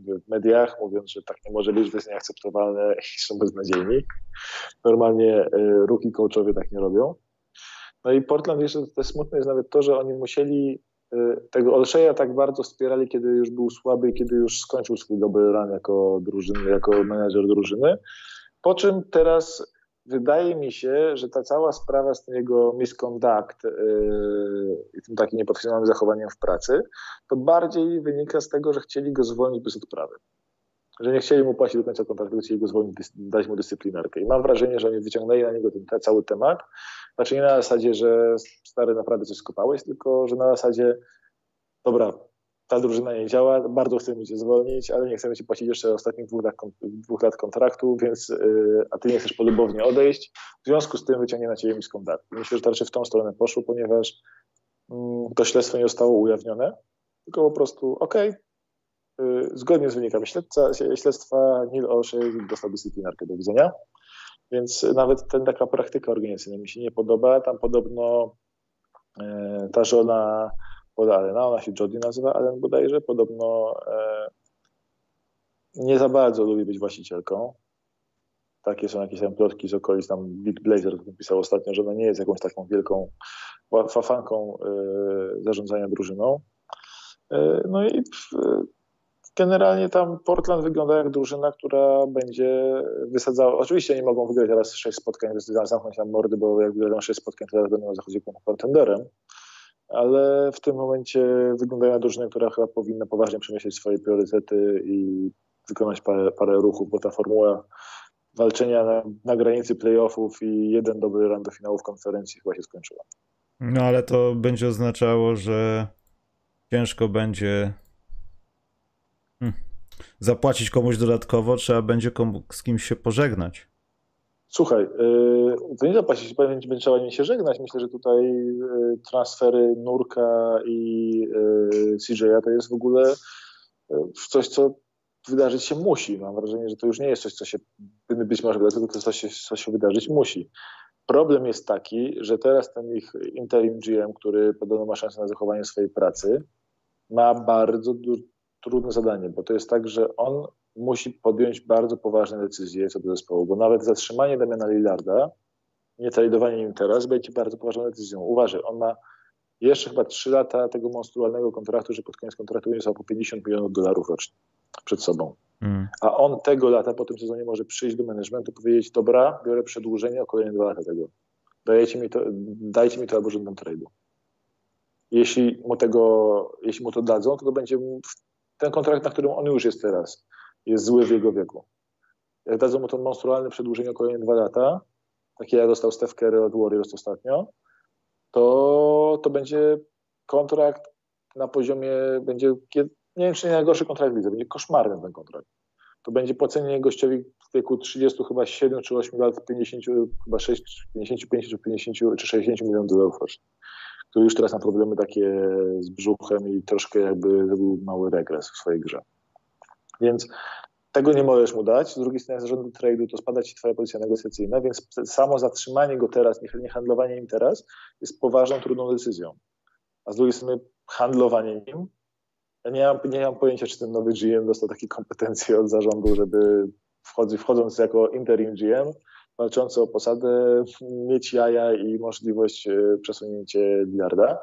w, mediach, mówiąc, że tak nie może być, to jest nieakceptowalne i są beznadziejni. Normalnie e, rookie coachowie tak nie robią. No i Portland jeszcze to smutne jest nawet to, że oni musieli e, tego Olszeja tak bardzo wspierali, kiedy już był słaby i kiedy już skończył swój dobry run jako drużyny, jako menedżer drużyny. Po czym teraz wydaje mi się, że ta cała sprawa z tym jego misconduct yy, i tym takim nieprofesjonalnym zachowaniem w pracy, to bardziej wynika z tego, że chcieli go zwolnić bez odprawy. Że nie chcieli mu płacić do końca kontraktu, chcieli go zwolnić, dać mu dyscyplinarkę. I mam wrażenie, że oni wyciągnęli na niego ten, ten cały temat. Znaczy nie na zasadzie, że stary naprawdę coś skopałeś, tylko że na zasadzie dobra, ta drużyna nie działa, bardzo chcemy cię zwolnić, ale nie chcemy ci płacić jeszcze ostatnich dwóch lat, dwóch lat kontraktu, więc, yy, a ty nie chcesz polubownie odejść. W związku z tym wyciągnie na ciebie miską dat. Myślę, że to raczej w tą stronę poszło, ponieważ yy, to śledztwo nie zostało ujawnione, tylko po prostu okej, okay, zgodnie z wynikami śledca, śledztwa Neil O'Shea dostał dyscyplinarkę do widzenia. Więc nawet ten, taka praktyka organizacyjna mi się nie podoba. Tam podobno y, ta żona Alena, ona się Jody nazywa, Allen bodajże, podobno e, nie za bardzo lubi być właścicielką. Takie są jakieś tam plotki z okolic, tam Big Blazer pisał ostatnio, że ona nie jest jakąś taką wielką fafanką zarządzania drużyną. No i generalnie tam Portland wygląda jak drużyna, która będzie wysadzała. Oczywiście nie mogą wygrać teraz sześć spotkań, zamknąć nam mordy, bo jak wygrają sześć spotkań, to teraz będą zachodzić kontenderem ale w tym momencie wyglądają na drużynę, która chyba powinna poważnie przemyśleć swoje priorytety i wykonać parę, parę ruchów, bo ta formuła walczenia na, na granicy playoffów i jeden dobry run do finału w konferencji chyba się skończyła. No ale to będzie oznaczało, że ciężko będzie hmm, zapłacić komuś dodatkowo, trzeba będzie komu, z kimś się pożegnać. Słuchaj, y, to nie zapłacić, będzie trzeba nie się żegnać. Myślę, że tutaj y, transfery Nurka i y, CJ'a to jest w ogóle coś, co wydarzyć się musi. Mam wrażenie, że to już nie jest coś, co się być może wydarzy, tylko coś, co się wydarzyć musi. Problem jest taki, że teraz ten ich interim GM, który podobno ma szansę na zachowanie swojej pracy, ma bardzo trudne zadanie, bo to jest tak, że on musi podjąć bardzo poważne decyzje co do zespołu, bo nawet zatrzymanie Damiana Lillarda, nie tradowanie nim teraz, będzie bardzo poważną decyzją. Uważaj, on ma jeszcze chyba 3 lata tego monstrualnego kontraktu, że pod koniec kontraktu jest około 50 milionów dolarów rocznie przed sobą. Mm. A on tego lata, po tym sezonie może przyjść do managementu powiedzieć, dobra, biorę przedłużenie o kolejne dwa lata tego. Dajecie mi to, dajcie mi to albo żądam trade'u. Jeśli mu, tego, jeśli mu to dadzą, to to będzie ten kontrakt, na którym on już jest teraz jest zły w jego wieku. Jak dadzą mu to monstrualne przedłużenie o kolejne dwa lata, takie jak dostał Steph Curry od Warriors ostatnio, to, to będzie kontrakt na poziomie, będzie, nie wiem czy nie najgorszy kontrakt w lidze, będzie koszmarny ten kontrakt. To będzie płacenie gościowi w wieku 30 chyba 7 czy 8 lat 50, chyba 6, 55 czy 50 czy 60 milionów dolarów rocznie. Który już teraz ma problemy takie z brzuchem i troszkę jakby zrobił mały regres w swojej grze. Więc tego nie możesz mu dać. Z drugiej strony, zarządu trade'u to spada ci twoja pozycja negocjacyjna, więc samo zatrzymanie go teraz, nie handlowanie nim teraz jest poważną, trudną decyzją. A z drugiej strony handlowanie nim, ja nie mam, nie mam pojęcia, czy ten nowy GM dostał takie kompetencje od zarządu, żeby wchodzi, wchodząc jako interim GM, walczący o posadę, mieć jaja i możliwość e, przesunięcia Lillarda.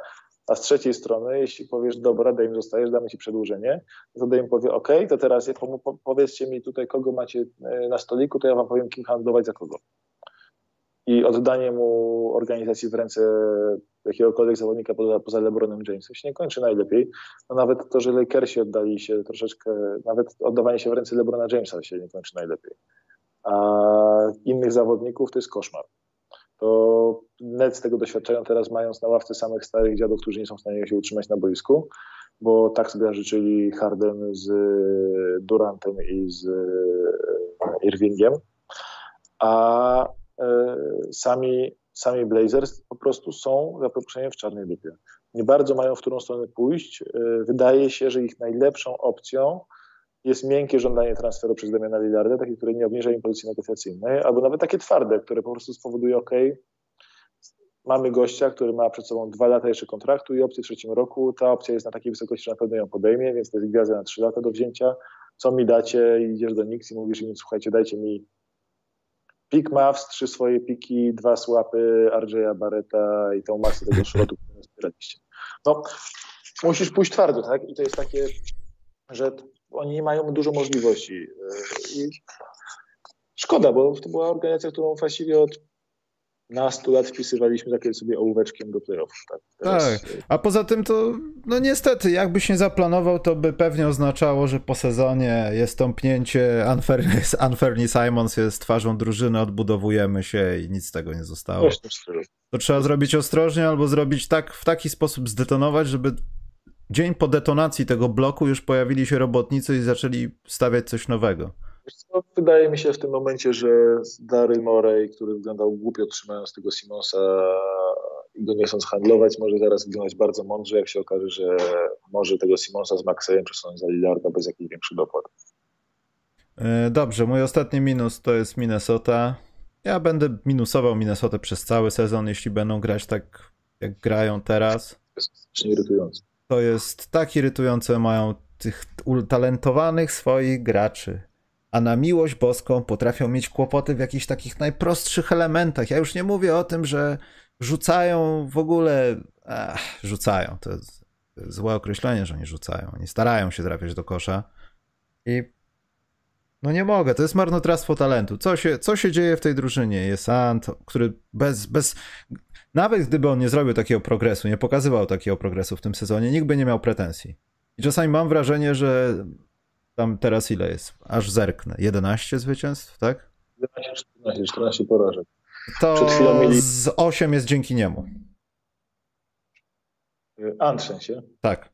A z trzeciej strony, jeśli powiesz, dobra, daj mi zostajesz, damy ci przedłużenie, to daj mi powie, ok, to teraz powiedzcie mi tutaj, kogo macie e, na stoliku, to ja wam powiem, kim handlować za kogo. I oddanie mu organizacji w ręce jakiegokolwiek zawodnika poza, poza LeBronem Jamesem się nie kończy najlepiej. No nawet to, że Lakersi oddali się troszeczkę, nawet oddawanie się w ręce LeBrona Jamesa się nie kończy najlepiej. A innych zawodników to jest koszmar to net z tego doświadczenia teraz mając na ławce samych starych dziadów, którzy nie są w stanie się utrzymać na boisku, bo tak sobie życzyli Harden z Durantem i z e, Irvingiem, a e, sami sami Blazers po prostu są za przeproszeniem w czarnej dupie. Nie bardzo mają w którą stronę pójść. Wydaje się, że ich najlepszą opcją jest miękkie żądanie transferu przez Damiana Lillarda, takie, które nie obniża im pozycji negocjacyjnej, albo nawet takie twarde, które po prostu spowoduje, ok, mamy gościa, który ma przed sobą dwa lata jeszcze kontraktu i opcję w trzecim roku. Ta opcja jest na takiej wysokości, że na pewno ją podejmie, więc to jest gwiazda na trzy lata do wzięcia. Co mi dacie? Idziesz do Knicks i mówisz im, słuchajcie, dajcie mi pik Mavs, trzy swoje piki, dwa słapy RJ'a Barreta i tą masę tego szrotu, którą zbieraliście. No, musisz pójść twardo, tak? I to jest takie, że oni nie mają dużo możliwości. E, I szkoda, bo to była organizacja, którą właściwie od na 100 lat wpisywaliśmy takie sobie ołóweczkiem do playoffów. Tak? Teraz... tak, a poza tym to, no niestety, jakbyś nie zaplanował, to by pewnie oznaczało, że po sezonie jest tąpnięcie, Unfairly Simons jest twarzą drużyny, odbudowujemy się i nic z tego nie zostało. To trzeba zrobić ostrożnie albo zrobić tak, w taki sposób zdetonować, żeby dzień po detonacji tego bloku już pojawili się robotnicy i zaczęli stawiać coś nowego. Co, wydaje mi się w tym momencie, że Daryl Morey, który wyglądał głupio trzymając tego Simonsa i go nie chcąc handlować, może zaraz wyglądać bardzo mądrze, jak się okaże, że może tego Simonsa z Maxejem przesunąć za Lillarda bez jakichś większych dopłat. E, dobrze, mój ostatni minus to jest Minnesota. Ja będę minusował Minnesota przez cały sezon, jeśli będą grać tak, jak grają teraz. To jest strasznie irytujące. To jest tak irytujące, mają tych utalentowanych swoich graczy a na miłość boską potrafią mieć kłopoty w jakichś takich najprostszych elementach. Ja już nie mówię o tym, że rzucają w ogóle. Ech, rzucają. To jest złe określenie, że nie rzucają. Oni starają się trafiać do kosza. I no nie mogę, to jest marnotrawstwo talentu. Co się, co się dzieje w tej drużynie? Jest Ant, który bez, bez. Nawet gdyby on nie zrobił takiego progresu, nie pokazywał takiego progresu w tym sezonie, nikt by nie miał pretensji. I czasami mam wrażenie, że tam teraz ile jest? Aż zerknę. 11 zwycięstw, tak? 11, 14, 14 porażek. To mieli... z 8 jest dzięki niemu. Antrzen się. Tak.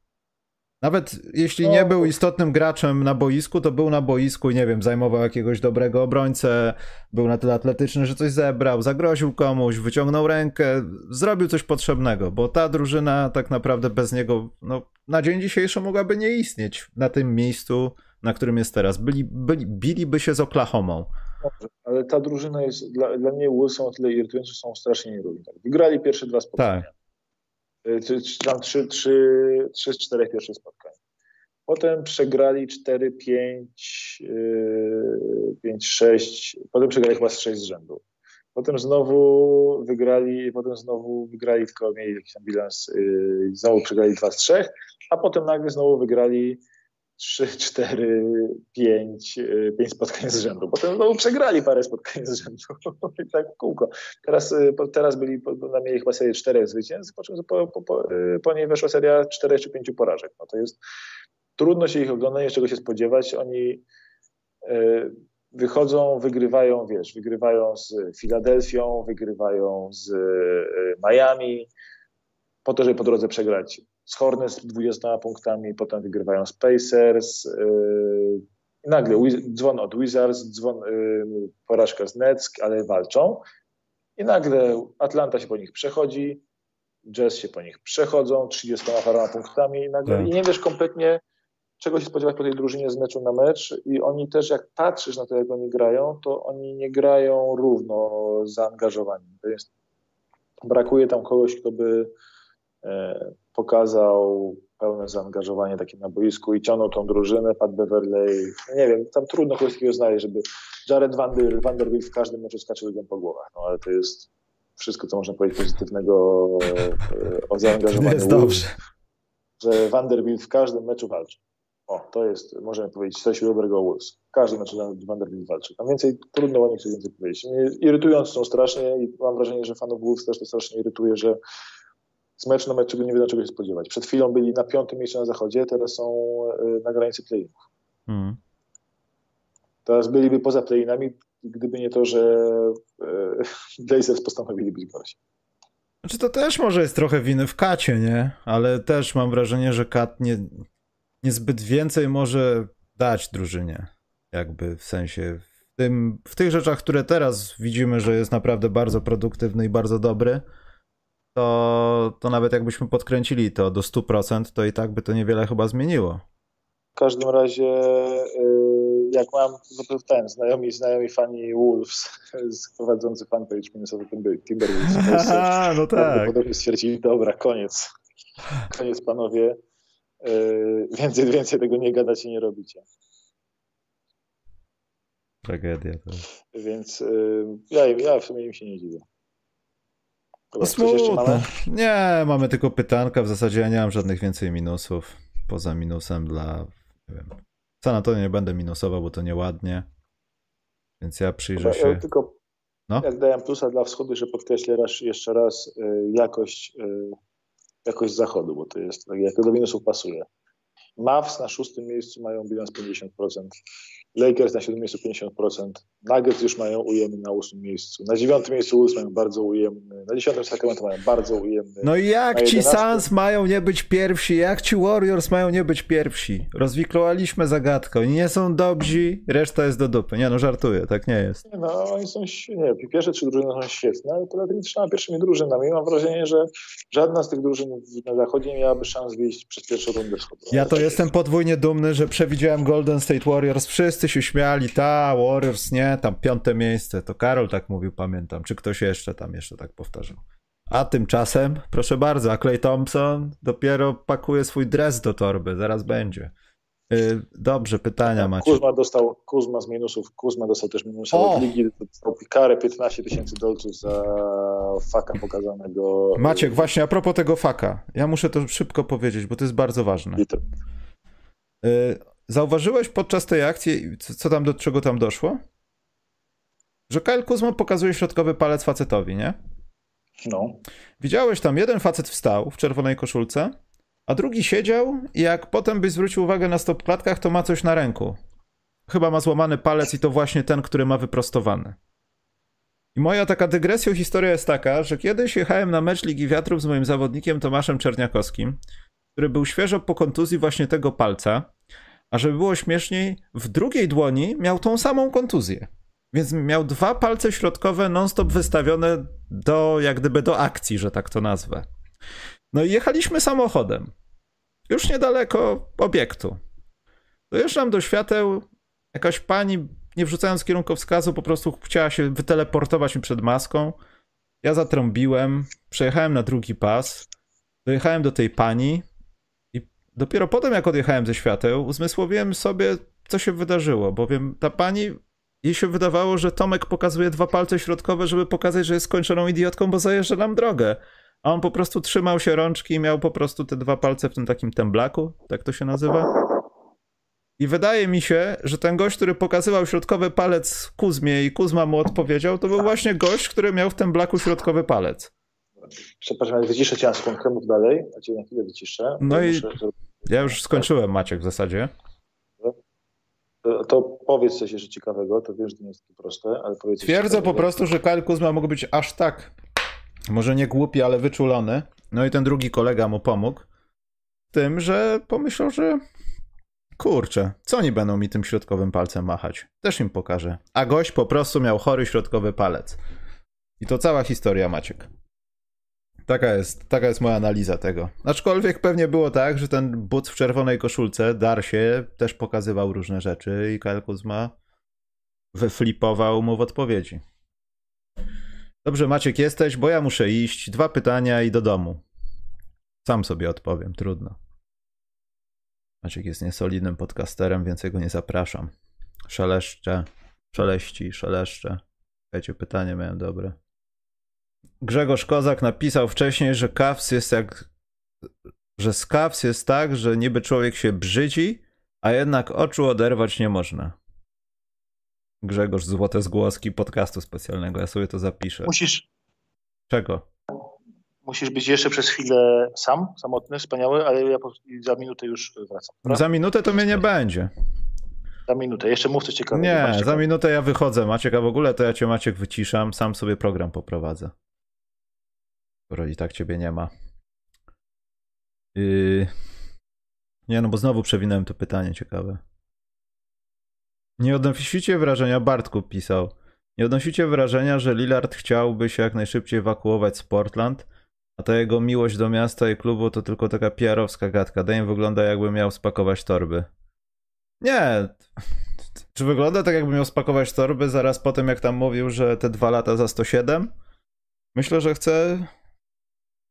Nawet jeśli no, nie był istotnym graczem na boisku, to był na boisku i nie wiem, zajmował jakiegoś dobrego obrońcę, był na tyle atletyczny, że coś zebrał, zagroził komuś, wyciągnął rękę, zrobił coś potrzebnego, bo ta drużyna tak naprawdę bez niego no, na dzień dzisiejszy mogłaby nie istnieć na tym miejscu, na którym jest teraz. Byli, byli, biliby się z Oklahomą. Ale ta drużyna jest, dla, dla mnie są o tyle irytujące, że są strasznie nierówni. Tak. Wygrali pierwsze dwa spotkania. Tak. Tam trzy, trzy, trzy z czterech pierwszych spotkań. Potem przegrali 4, 5, 5, 6. Potem przegrali chyba z 6 z rzędu. Potem znowu wygrali, potem znowu wygrali, tylko mieli jakiś tam bilans, yy, znowu przegrali 2 z 3, a potem nagle znowu wygrali 3, 4, 5, 5 spotkań z rzędu. Potem znowu przegrali parę spotkań z rzędu. I tak kółko. Teraz, y, teraz byli, na mieli chyba serię czterech zwycięstw, po czym po, po, po, y, po niej weszła seria czterech czy pięciu porażek. No to jest trudno się ich oglądać, czego się spodziewać. Oni y, wychodzą, wygrywają, wiesz, wygrywają z Filadelfią, wygrywają z Miami, po to, żeby po drodze przegrać z Hornets z 20 punktami, potem wygrywają z Pacers. Yy, nagle dzwon od Wizards, dzwon, yy, porażka z Nets, ale walczą. I nagle Atlanta się po nich przechodzi, Jazz się po nich przechodzą, 30 paroma punktami i nagle tak. i nie wiesz kompletnie, czego się spodziewać po tej drużynie z meczu na mecz i oni też, jak patrzysz na to, jak oni grają, to oni nie grają równo zaangażowani. To jest, brakuje tam kogoś, kto by e, pokazał pełne zaangażowanie takie na boisku i ciągnął tą drużynę, Pat Beverley, nie wiem, tam trudno kogoś takiego znaleźć, żeby Jared Vander, Vanderbilt w każdym meczu skacze ludziom po głowach, no ale to jest wszystko, co można powiedzieć pozytywnego e, o zaangażowaniu. Jest dobrze. Że Vanderbilt w każdym meczu walczy. O, to jest, możemy powiedzieć, coś dobrego o Wolves. W każdym meczu Vanderbilt walczy. Tam więcej, trudno o nich coś więcej powiedzieć. Irytujące są strasznie i mam wrażenie, że fanów Wolves też to strasznie irytuje, że z meczu na mecz nie wiedzą czego się spodziewać. Przed chwilą byli na piątym miejscu na zachodzie, teraz są e, na granicy play-inów. Hmm. Teraz byliby poza play-inami, gdyby nie to, że e, Blazers postanowili być gorsi. Znaczy to też może jest trochę winy w Kacie, nie? Ale też mam wrażenie, że Kat nie, niezbyt więcej może dać drużynie. Jakby w sensie tym, w tych rzeczach, które teraz widzimy, że jest naprawdę bardzo produktywny i bardzo dobry, to, to nawet jakbyśmy podkręcili to do 100%, to i tak by to niewiele chyba zmieniło. W każdym razie, y, jak mam ten, znajomi, znajomi fani Wolves, prowadzący fanpage Minnesota Timberwolves, Aha, no tak. Podobnie stwierdzili, dobra, koniec, koniec panowie, y, więcej, więcej tego nie gadacie, nie robicie. Tragedia to. Więc y, ja, ja w sumie im się nie dziwię. Dobra, Smutne. Mamy? Nie, mamy tylko pytanka. W zasadzie ja nie mam żadnych więcej minusów. Poza minusem dla. Nie wiem. San Antonio nie będę minusował, bo to nieładnie. Więc ja przyjrzę Dobra, się. Ja tylko no? jak dałem plusa dla wschodu, że podkreślę raz, jeszcze raz y, jakość, y, jakość zachodu, bo to jest tak, jak do minusów pasuje. Mavs na szóstym miejscu mają bilans 50%. Lakers na siódmym miejscu 50%. Nuggets już mają ujemny na ósmym miejscu. Na dziewiątym miejscu Wolves mają bardzo ujemny. Na dziesiątym Sacramento mają bardzo ujemny. No i jak ci Suns mają nie być pierwsi? Jak ci Warriors mają nie być pierwsi? Rozwiklowaliśmy zagadkę. Oni nie są dobrzy, reszta jest do dupy. Nie no, żartuję, tak nie jest. No, oni są, nie pierwsze trzy drużyny są świetne, ale tymi trzema pierwszymi drużynami mam wrażenie, że żadna z tych drużyn na zachodzie nie miałaby szans wyjść przez pierwszą rundę. Ja to jestem podwójnie dumny, że przewidziałem Golden State Warriors. Wszyscy się śmiali, ta, Warriors, nie, tam piąte miejsce. To Karol tak mówił, pamiętam. Czy ktoś jeszcze tam jeszcze tak powtarzał. A tymczasem, proszę bardzo, a Clay Thompson dopiero pakuje swój dres do torby, zaraz będzie. Y, dobrze, pytania macie. Kuzma dostał, Kuzma z minusów, Kuzma dostał też minusy od ligi, dostał karę 15 tysięcy dolców za faka pokazanego. Maciek, właśnie a propos tego faka, ja muszę to szybko powiedzieć, bo to jest bardzo ważne. Y, zauważyłeś podczas tej akcji, co tam do czego tam doszło? Że Kyle Kuzma pokazuje środkowy palec facetowi, nie? No. Widziałeś tam, jeden facet wstał w czerwonej koszulce, a drugi siedział i jak potem byś zwrócił uwagę na stopklatkach, to ma coś na ręku. Chyba ma złamany palec i to właśnie ten, który ma wyprostowany. I moja taka dygresja historia jest taka, że kiedyś jechałem na mecz Ligi Wiatrów z moim zawodnikiem Tomaszem Czerniakowskim, który był świeżo po kontuzji właśnie tego palca, a żeby było śmieszniej, w drugiej dłoni miał tą samą kontuzję. Więc miał dwa palce środkowe non-stop wystawione do, jak gdyby do akcji, że tak to nazwę. No i jechaliśmy samochodem. Już niedaleko obiektu. Dojeżdżam do świateł, jakaś pani, nie wrzucając kierunkowskazu, po prostu chciała się wyteleportować mi przed maską. Ja zatrąbiłem, przejechałem na drugi pas, dojechałem do tej pani dopiero potem, jak odjechałem ze świateł, uzmysłowiłem sobie, co się wydarzyło, bowiem ta pani, jej się wydawało, że Tomek pokazuje dwa palce środkowe, żeby pokazać, że jest skończoną idiotką, bo zajeżdża nam drogę a on po prostu trzymał się rączki i miał po prostu te dwa palce w tym takim temblaku, tak to się nazywa. I wydaje mi się, że ten gość, który pokazywał środkowy palec Kuzmie i Kuzma mu odpowiedział, to był właśnie gość, który miał w tym blaku środkowy palec. Przepraszam, ale wyciszę cię sekundkę, mów dalej, a cię na chwilę wyciszę. No i muszę... ja już skończyłem, Maciek, w zasadzie. To, to, powiedz coś jeszcze ciekawego, to wiesz, że to nie jest takie proste, ale powiedz Twierdzę po prostu, że Kyle Kuzma mógł być aż tak może nie głupi, ale wyczulony. No i ten drugi kolega mu pomógł. Tym, że pomyślał, że kurczę, co oni będą mi tym środkowym palcem machać? Też im pokażę. A gość po prostu miał chory środkowy palec. I to cała historia, Maciek. Taka jest, taka jest moja analiza tego. Aczkolwiek pewnie było tak, że ten but w czerwonej koszulce, Darsie, też pokazywał różne rzeczy i Kyle Kuzma wyflipował mu w odpowiedzi. Dobrze, Maciek, jesteś, bo ja muszę iść. Dwa pytania i do domu. Sam sobie odpowiem, trudno. Maciek jest niesolidnym podcasterem, więc jego nie zapraszam. Szeleszcze, szeleści, szeleszcze. Słuchajcie, pytanie miałem dobre. Grzegorz Kozak napisał wcześniej, że kaws jest jak. że z kaws jest tak, że niby człowiek się brzydzi, a jednak oczu oderwać nie można. Grzegorz Złote Zgłoski podcastu specjalnego. Ja sobie to zapiszę. Musisz. Czego? Musisz być jeszcze przez chwilę sam, samotny, wspaniały, ale ja za minutę już wracam. Prawda? Za minutę to mnie nie będzie. Za minutę. Jeszcze mów coś ciekawego. Nie, za minutę ja wychodzę. Maciek, a w ogóle to ja cię Maciek wyciszam, sam sobie program poprowadzę. Skoro i tak ciebie nie ma. Yy... Nie, no bo znowu przewinąłem to pytanie ciekawe. Nie odnosicie wrażenia, Bartku pisał, nie odnosicie wrażenia, że Lillard chciałby się jak najszybciej ewakuować z Portland, a ta jego miłość do miasta i klubu to tylko taka PR-owska gadka. Dame wygląda jakby miał spakować torby. Nie. Czy wygląda tak jakby miał spakować torby zaraz po tym jak tam mówił, że te dwa lata za 107? Myślę, że chce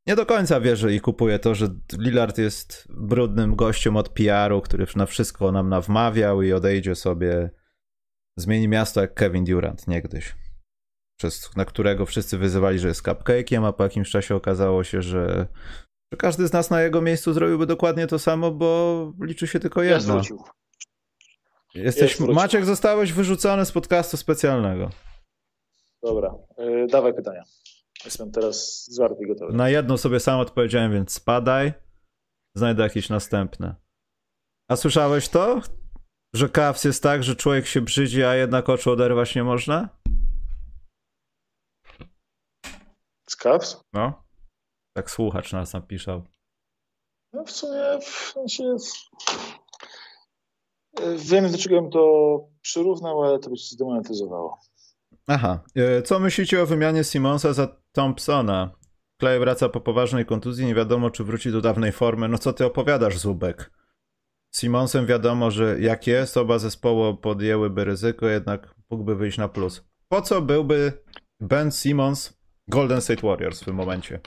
nie do końca wierzy i kupuje to, że Lillard jest brudnym gościem od PR-u, który na wszystko nam nawmawiał i odejdzie sobie, zmieni miasto jak Kevin Durant niegdyś. Przez, na którego wszyscy wyzywali, że jest cupcake'iem, a po jakimś czasie okazało się, że, że każdy z nas na jego miejscu zrobiłby dokładnie to samo, bo liczy się tylko jedno. Jesteś, Maciek, zostałeś wyrzucony z podcastu specjalnego. Dobra, yy, dawaj pytania. Jestem teraz zwarty i gotowy. Na jedno sobie sam odpowiedziałem, więc spadaj. Znajdę jakieś następne. A słyszałeś to? Że Cavs jest tak, że człowiek się brzydzi, a jednak oczu oderwać nie można? Z Cavs? No. Tak słuchacz nas napisał. No w sumie w sensie... Wiem, do czego bym to przyrównał, ale to by się zdemonetyzowało. Aha. E, co myślicie o wymianie Simonsa za Thompsona? Clay wraca po poważnej kontuzji, nie wiadomo czy wróci do dawnej formy. No co ty opowiadasz, Zubek? Simonsem wiadomo, że jak jest, oba zespoły podjęłyby ryzyko, jednak mógłby wyjść na plus. Po co byłby Ben Simons Golden State Warriors w tym momencie?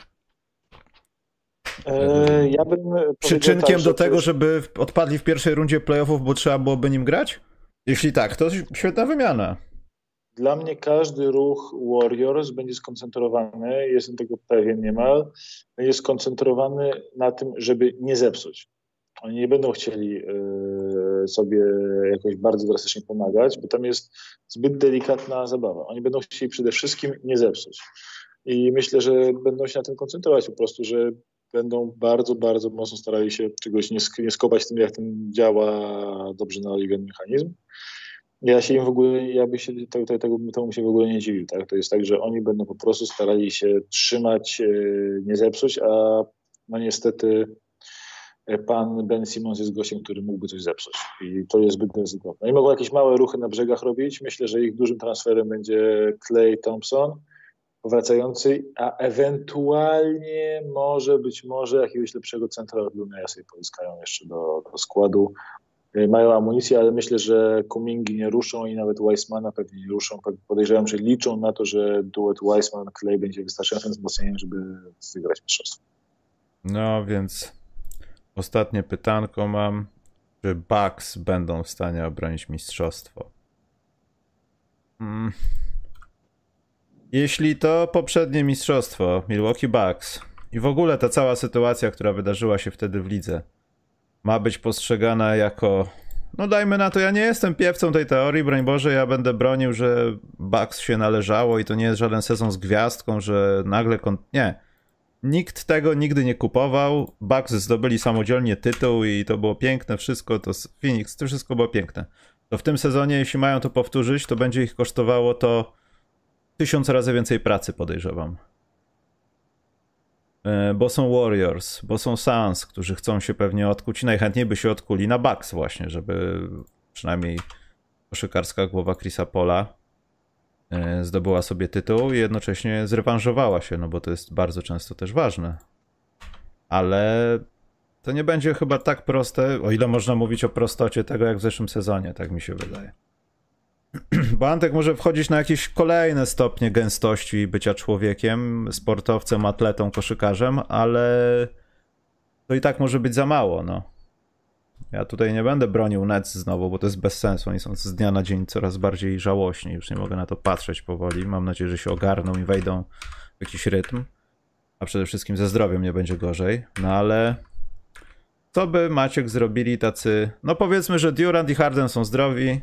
Eee, ja bym Przyczynkiem tak, do tego, żeby odpadli w pierwszej rundzie playoffów, bo trzeba byłoby nim grać? Jeśli tak, to świetna wymiana. Dla mnie każdy ruch Warriors będzie skoncentrowany, jestem tego pewien niemal, będzie skoncentrowany na tym, żeby nie zepsuć. Oni nie będą chcieli e, sobie jakoś bardzo drastycznie pomagać, bo tam jest zbyt delikatna zabawa. Oni będą chcieli przede wszystkim nie zepsuć. I myślę, że będą się na tym koncentrować po prostu, że będą bardzo, bardzo mocno starali się czegoś nie, skopać tym, jak ten działa dobrze na ligę mechanizm ja się im w ogóle, ja by się tego, tego, temu się w ogóle nie dziwił. Tak? To jest tak, że oni będą po prostu starali się trzymać, e, nie zepsuć, a no niestety e, pan Ben Simmons jest gościem, który mógłby coś zepsuć i to jest zbyt ryzykowne. I mogą jakieś małe ruchy na brzegach robić. Myślę, że ich dużym transferem będzie Clay Thompson powracający, a ewentualnie może być może jakiegoś lepszego centra od Luneja sobie pozyskają jeszcze do, do składu. Y, mają amunicję, ale myślę, że Kumingi nie ruszą i nawet Weissmana pewnie nie ruszą. Podejrzewam, że liczą na to, że duet Weissman-Clay będzie wystarczającym wzmocnieniem, żeby wygrać mistrzostwo. No więc ostatnie pytanko mam. Czy Bucks będą w stanie obronić mistrzostwo? Hmm. Jeśli to poprzednie mistrzostwo Milwaukee Bucks i w ogóle ta cała sytuacja, która wydarzyła się wtedy w lidze, ma być postrzegana jako. No dajmy na to, ja nie jestem piewcą tej teorii, broń Boże, ja będę bronił, że Bucks się należało i to nie jest żaden sezon z gwiazdką, że nagle... Nie. Nikt tego nigdy nie kupował, Bucks zdobyli samodzielnie tytuł i to było piękne wszystko, to Phoenix, to wszystko było piękne. To w tym sezonie, jeśli mają to powtórzyć, to będzie ich kosztowało to tysiąc razy więcej pracy, podejrzewam. E, bo są Warriors, bo są Suns, którzy chcą się pewnie odkuć i najchętniej by się odkuli na Bucks właśnie, żeby przynajmniej koszykarska głowa Chrisa Pola e, zdobyła sobie tytuł i jednocześnie zrewanżowała się, no bo to jest bardzo często też ważne. Ale to nie będzie chyba tak proste, o ile można mówić o prostocie tego jak w zeszłym sezonie, tak mi się wydaje. Bo Antek może wchodzić na jakieś kolejne stopnie gęstości bycia człowiekiem, sportowcem, atletą, koszykarzem, ale to i tak może być za mało, no. Ja tutaj nie będę bronił Nets znowu, bo to jest bez sensu. Oni są z dnia na dzień coraz bardziej żałośni. Już nie mogę na to patrzeć powoli. Mam nadzieję, że się ogarną i wejdą w jakiś rytm. A przede wszystkim ze zdrowiem nie będzie gorzej. No ale co by Maciek zrobili tacy... No powiedzmy, że Durant i Harden są zdrowi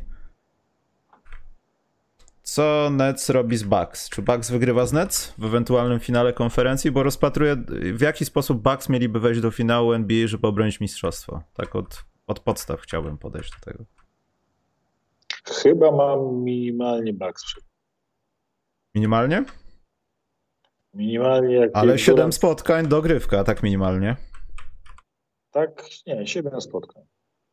co Nets robi z Bucks? Czy Bucks wygrywa z Nets w ewentualnym finale konferencji? Bo rozpatruję, w jaki sposób Bucks mieliby wejść do finału NBA, żeby obronić mistrzostwo. Tak od, od podstaw chciałbym podejść do tego. Chyba mam minimalnie Bucks. Minimalnie? Minimalnie. Jak Ale 7 spotkań, dogrywka, tak minimalnie. Tak, nie, 7 spotkań.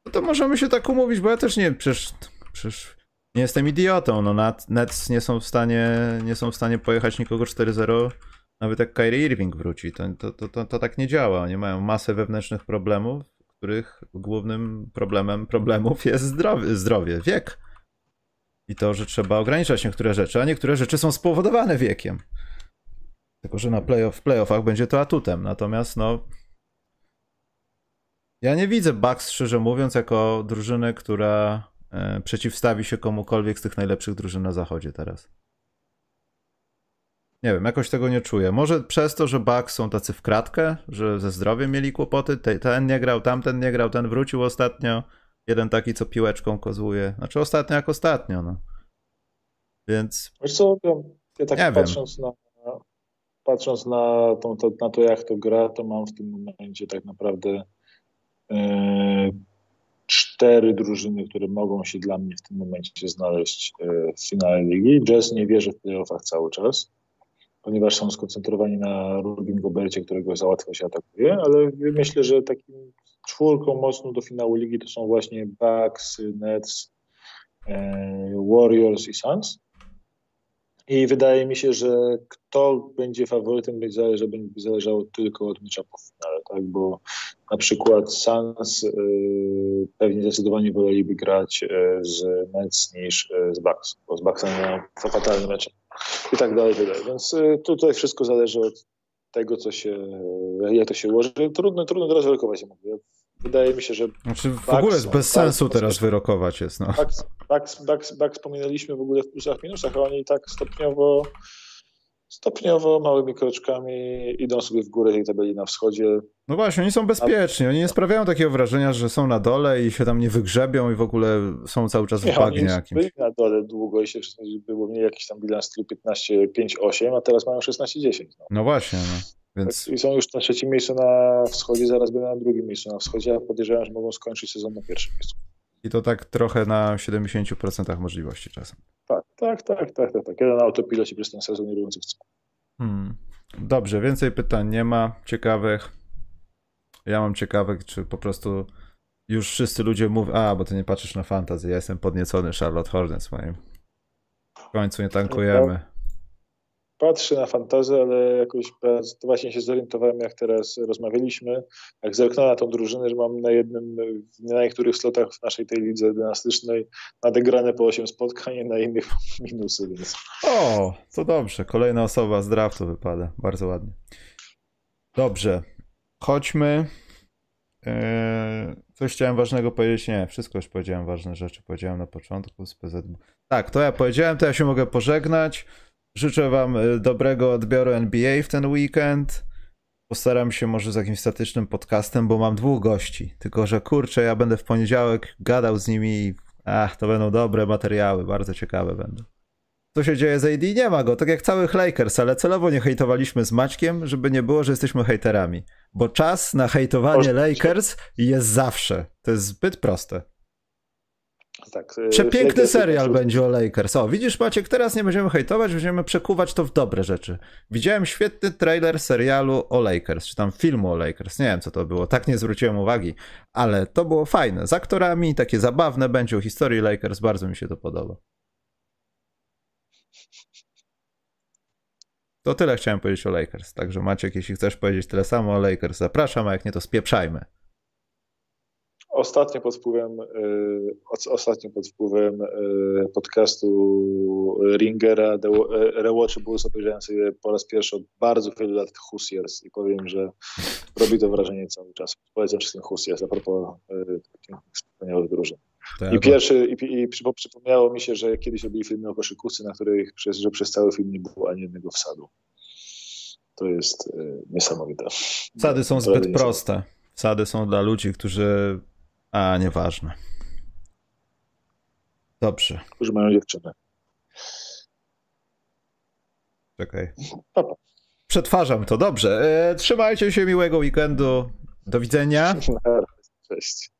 No to możemy się tak umówić, bo ja też nie, przecież, przecież Nie jestem idiotą, no Nets nie są w stanie, nie są w stanie pojechać nikogo 4-0, nawet jak Kyrie Irving wróci. To, to, to, to, to tak nie działa. Oni mają masę wewnętrznych problemów, których głównym problemem problemów jest zdrowie, zdrowie, wiek. I to, że trzeba ograniczać niektóre rzeczy, a niektóre rzeczy są spowodowane wiekiem. Tylko, że na playoff, w playoffach będzie to atutem. Natomiast, no. Ja nie widzę Bucks, szczerze mówiąc, jako drużyny, która przeciwstawi się komukolwiek z tych najlepszych drużyn na zachodzie teraz. Nie wiem, jakoś tego nie czuję. Może przez to, że Bucks są tacy w kratkę, że ze zdrowiem mieli kłopoty. Ten nie grał, tamten nie grał, ten wrócił ostatnio. Jeden taki, co piłeczką kozłuje. Znaczy ostatnio jak ostatnio, no. Więc... Wiesz co, ja, ja tak patrząc na, patrząc na, tą, to, na to, jak to gra, to mam w tym momencie tak naprawdę e, cztery drużyny, które mogą się dla mnie w tym momencie znaleźć e, w finale ligi. Jazz nie wierzy w playoffach cały czas ponieważ są skoncentrowani na Rubin Gobercie, którego za łatwo się atakuje, ale myślę, że takim czwórką mocną do finału ligi to są właśnie Bucks, Nets, e, Warriors i Suns. I wydaje mi się, że kto będzie faworytem, będzie zależało, będzie zależało tylko od matchupów w finale, tak? bo na przykład Suns y, pewnie zdecydowanie woleliby grać y, z Nets niż y, z Bucks, bo z Bucksem mają fatalny mecz i tak dalej, tak dalej. Więc y, tutaj wszystko zależy od tego, co się, jak to się ułoży. Trudno, trudno teraz wyrokować, mówię. Wydaje mi się, że. Znaczy w ogóle jest bez sensu teraz wyrokować jest. No. Bucks, Bucks, Bucks, Bucks wspominaliśmy w ogóle w plusach, minusach, a oni tak stopniowo stopniowo, małymi kroczkami idą sobie w górę tej tabeli na wschodzie. No właśnie, oni są bezpieczni. Oni nie sprawiają takiego wrażenia, że są na dole i się tam nie wygrzebią i w ogóle są cały czas w bagnie jakimś. Byli na dole długo i się było mniej jakiś tam bilans stylu 15-5-8, a teraz mają 16-10. No. no właśnie, no. Więc... I są już na trzecim miejscu na wschodzie, zaraz będą na drugim miejscu na wschodzie, a podejrzewam, że mogą skończyć sezon na pierwszym miejscu. I to tak trochę na 70% możliwości czasem. Tak, tak, tak, tak, tak. tak. Jeden autopilocie przez ten sezon nie robiący co. Hmm. Dobrze, więcej pytań nie ma ciekawych. Ja mam ciekawych, czy po prostu już wszyscy ludzie mówią, a, bo ty nie patrzysz na fantazy, ja jestem podniecony Charlotte Hornets moim. W końcu nie tankujemy patrzę na fantazję, ale jakoś właśnie się zorientowałem, jak teraz rozmawialiśmy, jak zerknąłem na tą drużynę, że mam na jednym, na niektórych slotach w naszej tej lidze dynastycznej nadegrane po 8 spotkań, na innych minusy, więc... O, to dobrze. Kolejna osoba z draftu wypada. Bardzo ładnie. Dobrze. Chodźmy. Eee, coś chciałem ważnego powiedzieć. Nie, wszystko już powiedziałem, ważne rzeczy powiedziałem na początku z PZB. Tak, to ja powiedziałem, to ja się mogę pożegnać. Życzę Wam y, dobrego odbioru NBA w ten weekend. Postaram się może z jakimś statycznym podcastem, bo mam dwóch gości. Tylko, że kurczę, ja będę w poniedziałek gadał z nimi i ach, to będą dobre materiały, bardzo ciekawe będą. Co się dzieje z AD? Nie ma go, tak jak całych Lakers, ale celowo nie hejtowaliśmy z Maćkiem, żeby nie było, że jesteśmy hejterami. Bo czas na hejtowanie Lakers jest zawsze. To jest zbyt proste. Tak, y, Przepiękny Lakers serial będzie o Lakers. O, widzisz Maciek, teraz nie będziemy hejtować, będziemy przekuwać to w dobre rzeczy. Widziałem świetny trailer serialu o Lakers, czy tam filmu o Lakers, nie wiem co to było, tak nie zwróciłem uwagi, ale to było fajne, z aktorami, takie zabawne będzie o historii Lakers, bardzo mi się to podoba. To tyle chciałem powiedzieć o Lakers, także Maciek, jeśli chcesz powiedzieć tyle samo o Lakers, zapraszam, a jak nie, to spieprzajmy. Ostatnio pod wpływem, y, ostatnio pod wpływem y, podcastu Ringera Rewatch Bulls obejrzałem sobie po raz pierwszy od bardzo wielu lat Husiers i powiem, że robi to wrażenie cały czas. Polecam wszystkim Husiers a propos y, wspaniałych drużyn. I pierwszy, i, i przypomniało mi się, że kiedyś robili filmy o koszykówce, na których przez, że przez cały film nie było ani jednego wsadu. To jest niesamowite. Wsady są zbyt proste. Wsady są dla ludzi, którzy a, nieważne. Dobrze. Którzy mają dziewczynę. Czekaj. Przetwarzam to, dobrze. E, trzymajcie się, miłego weekendu. Do widzenia. Cześć.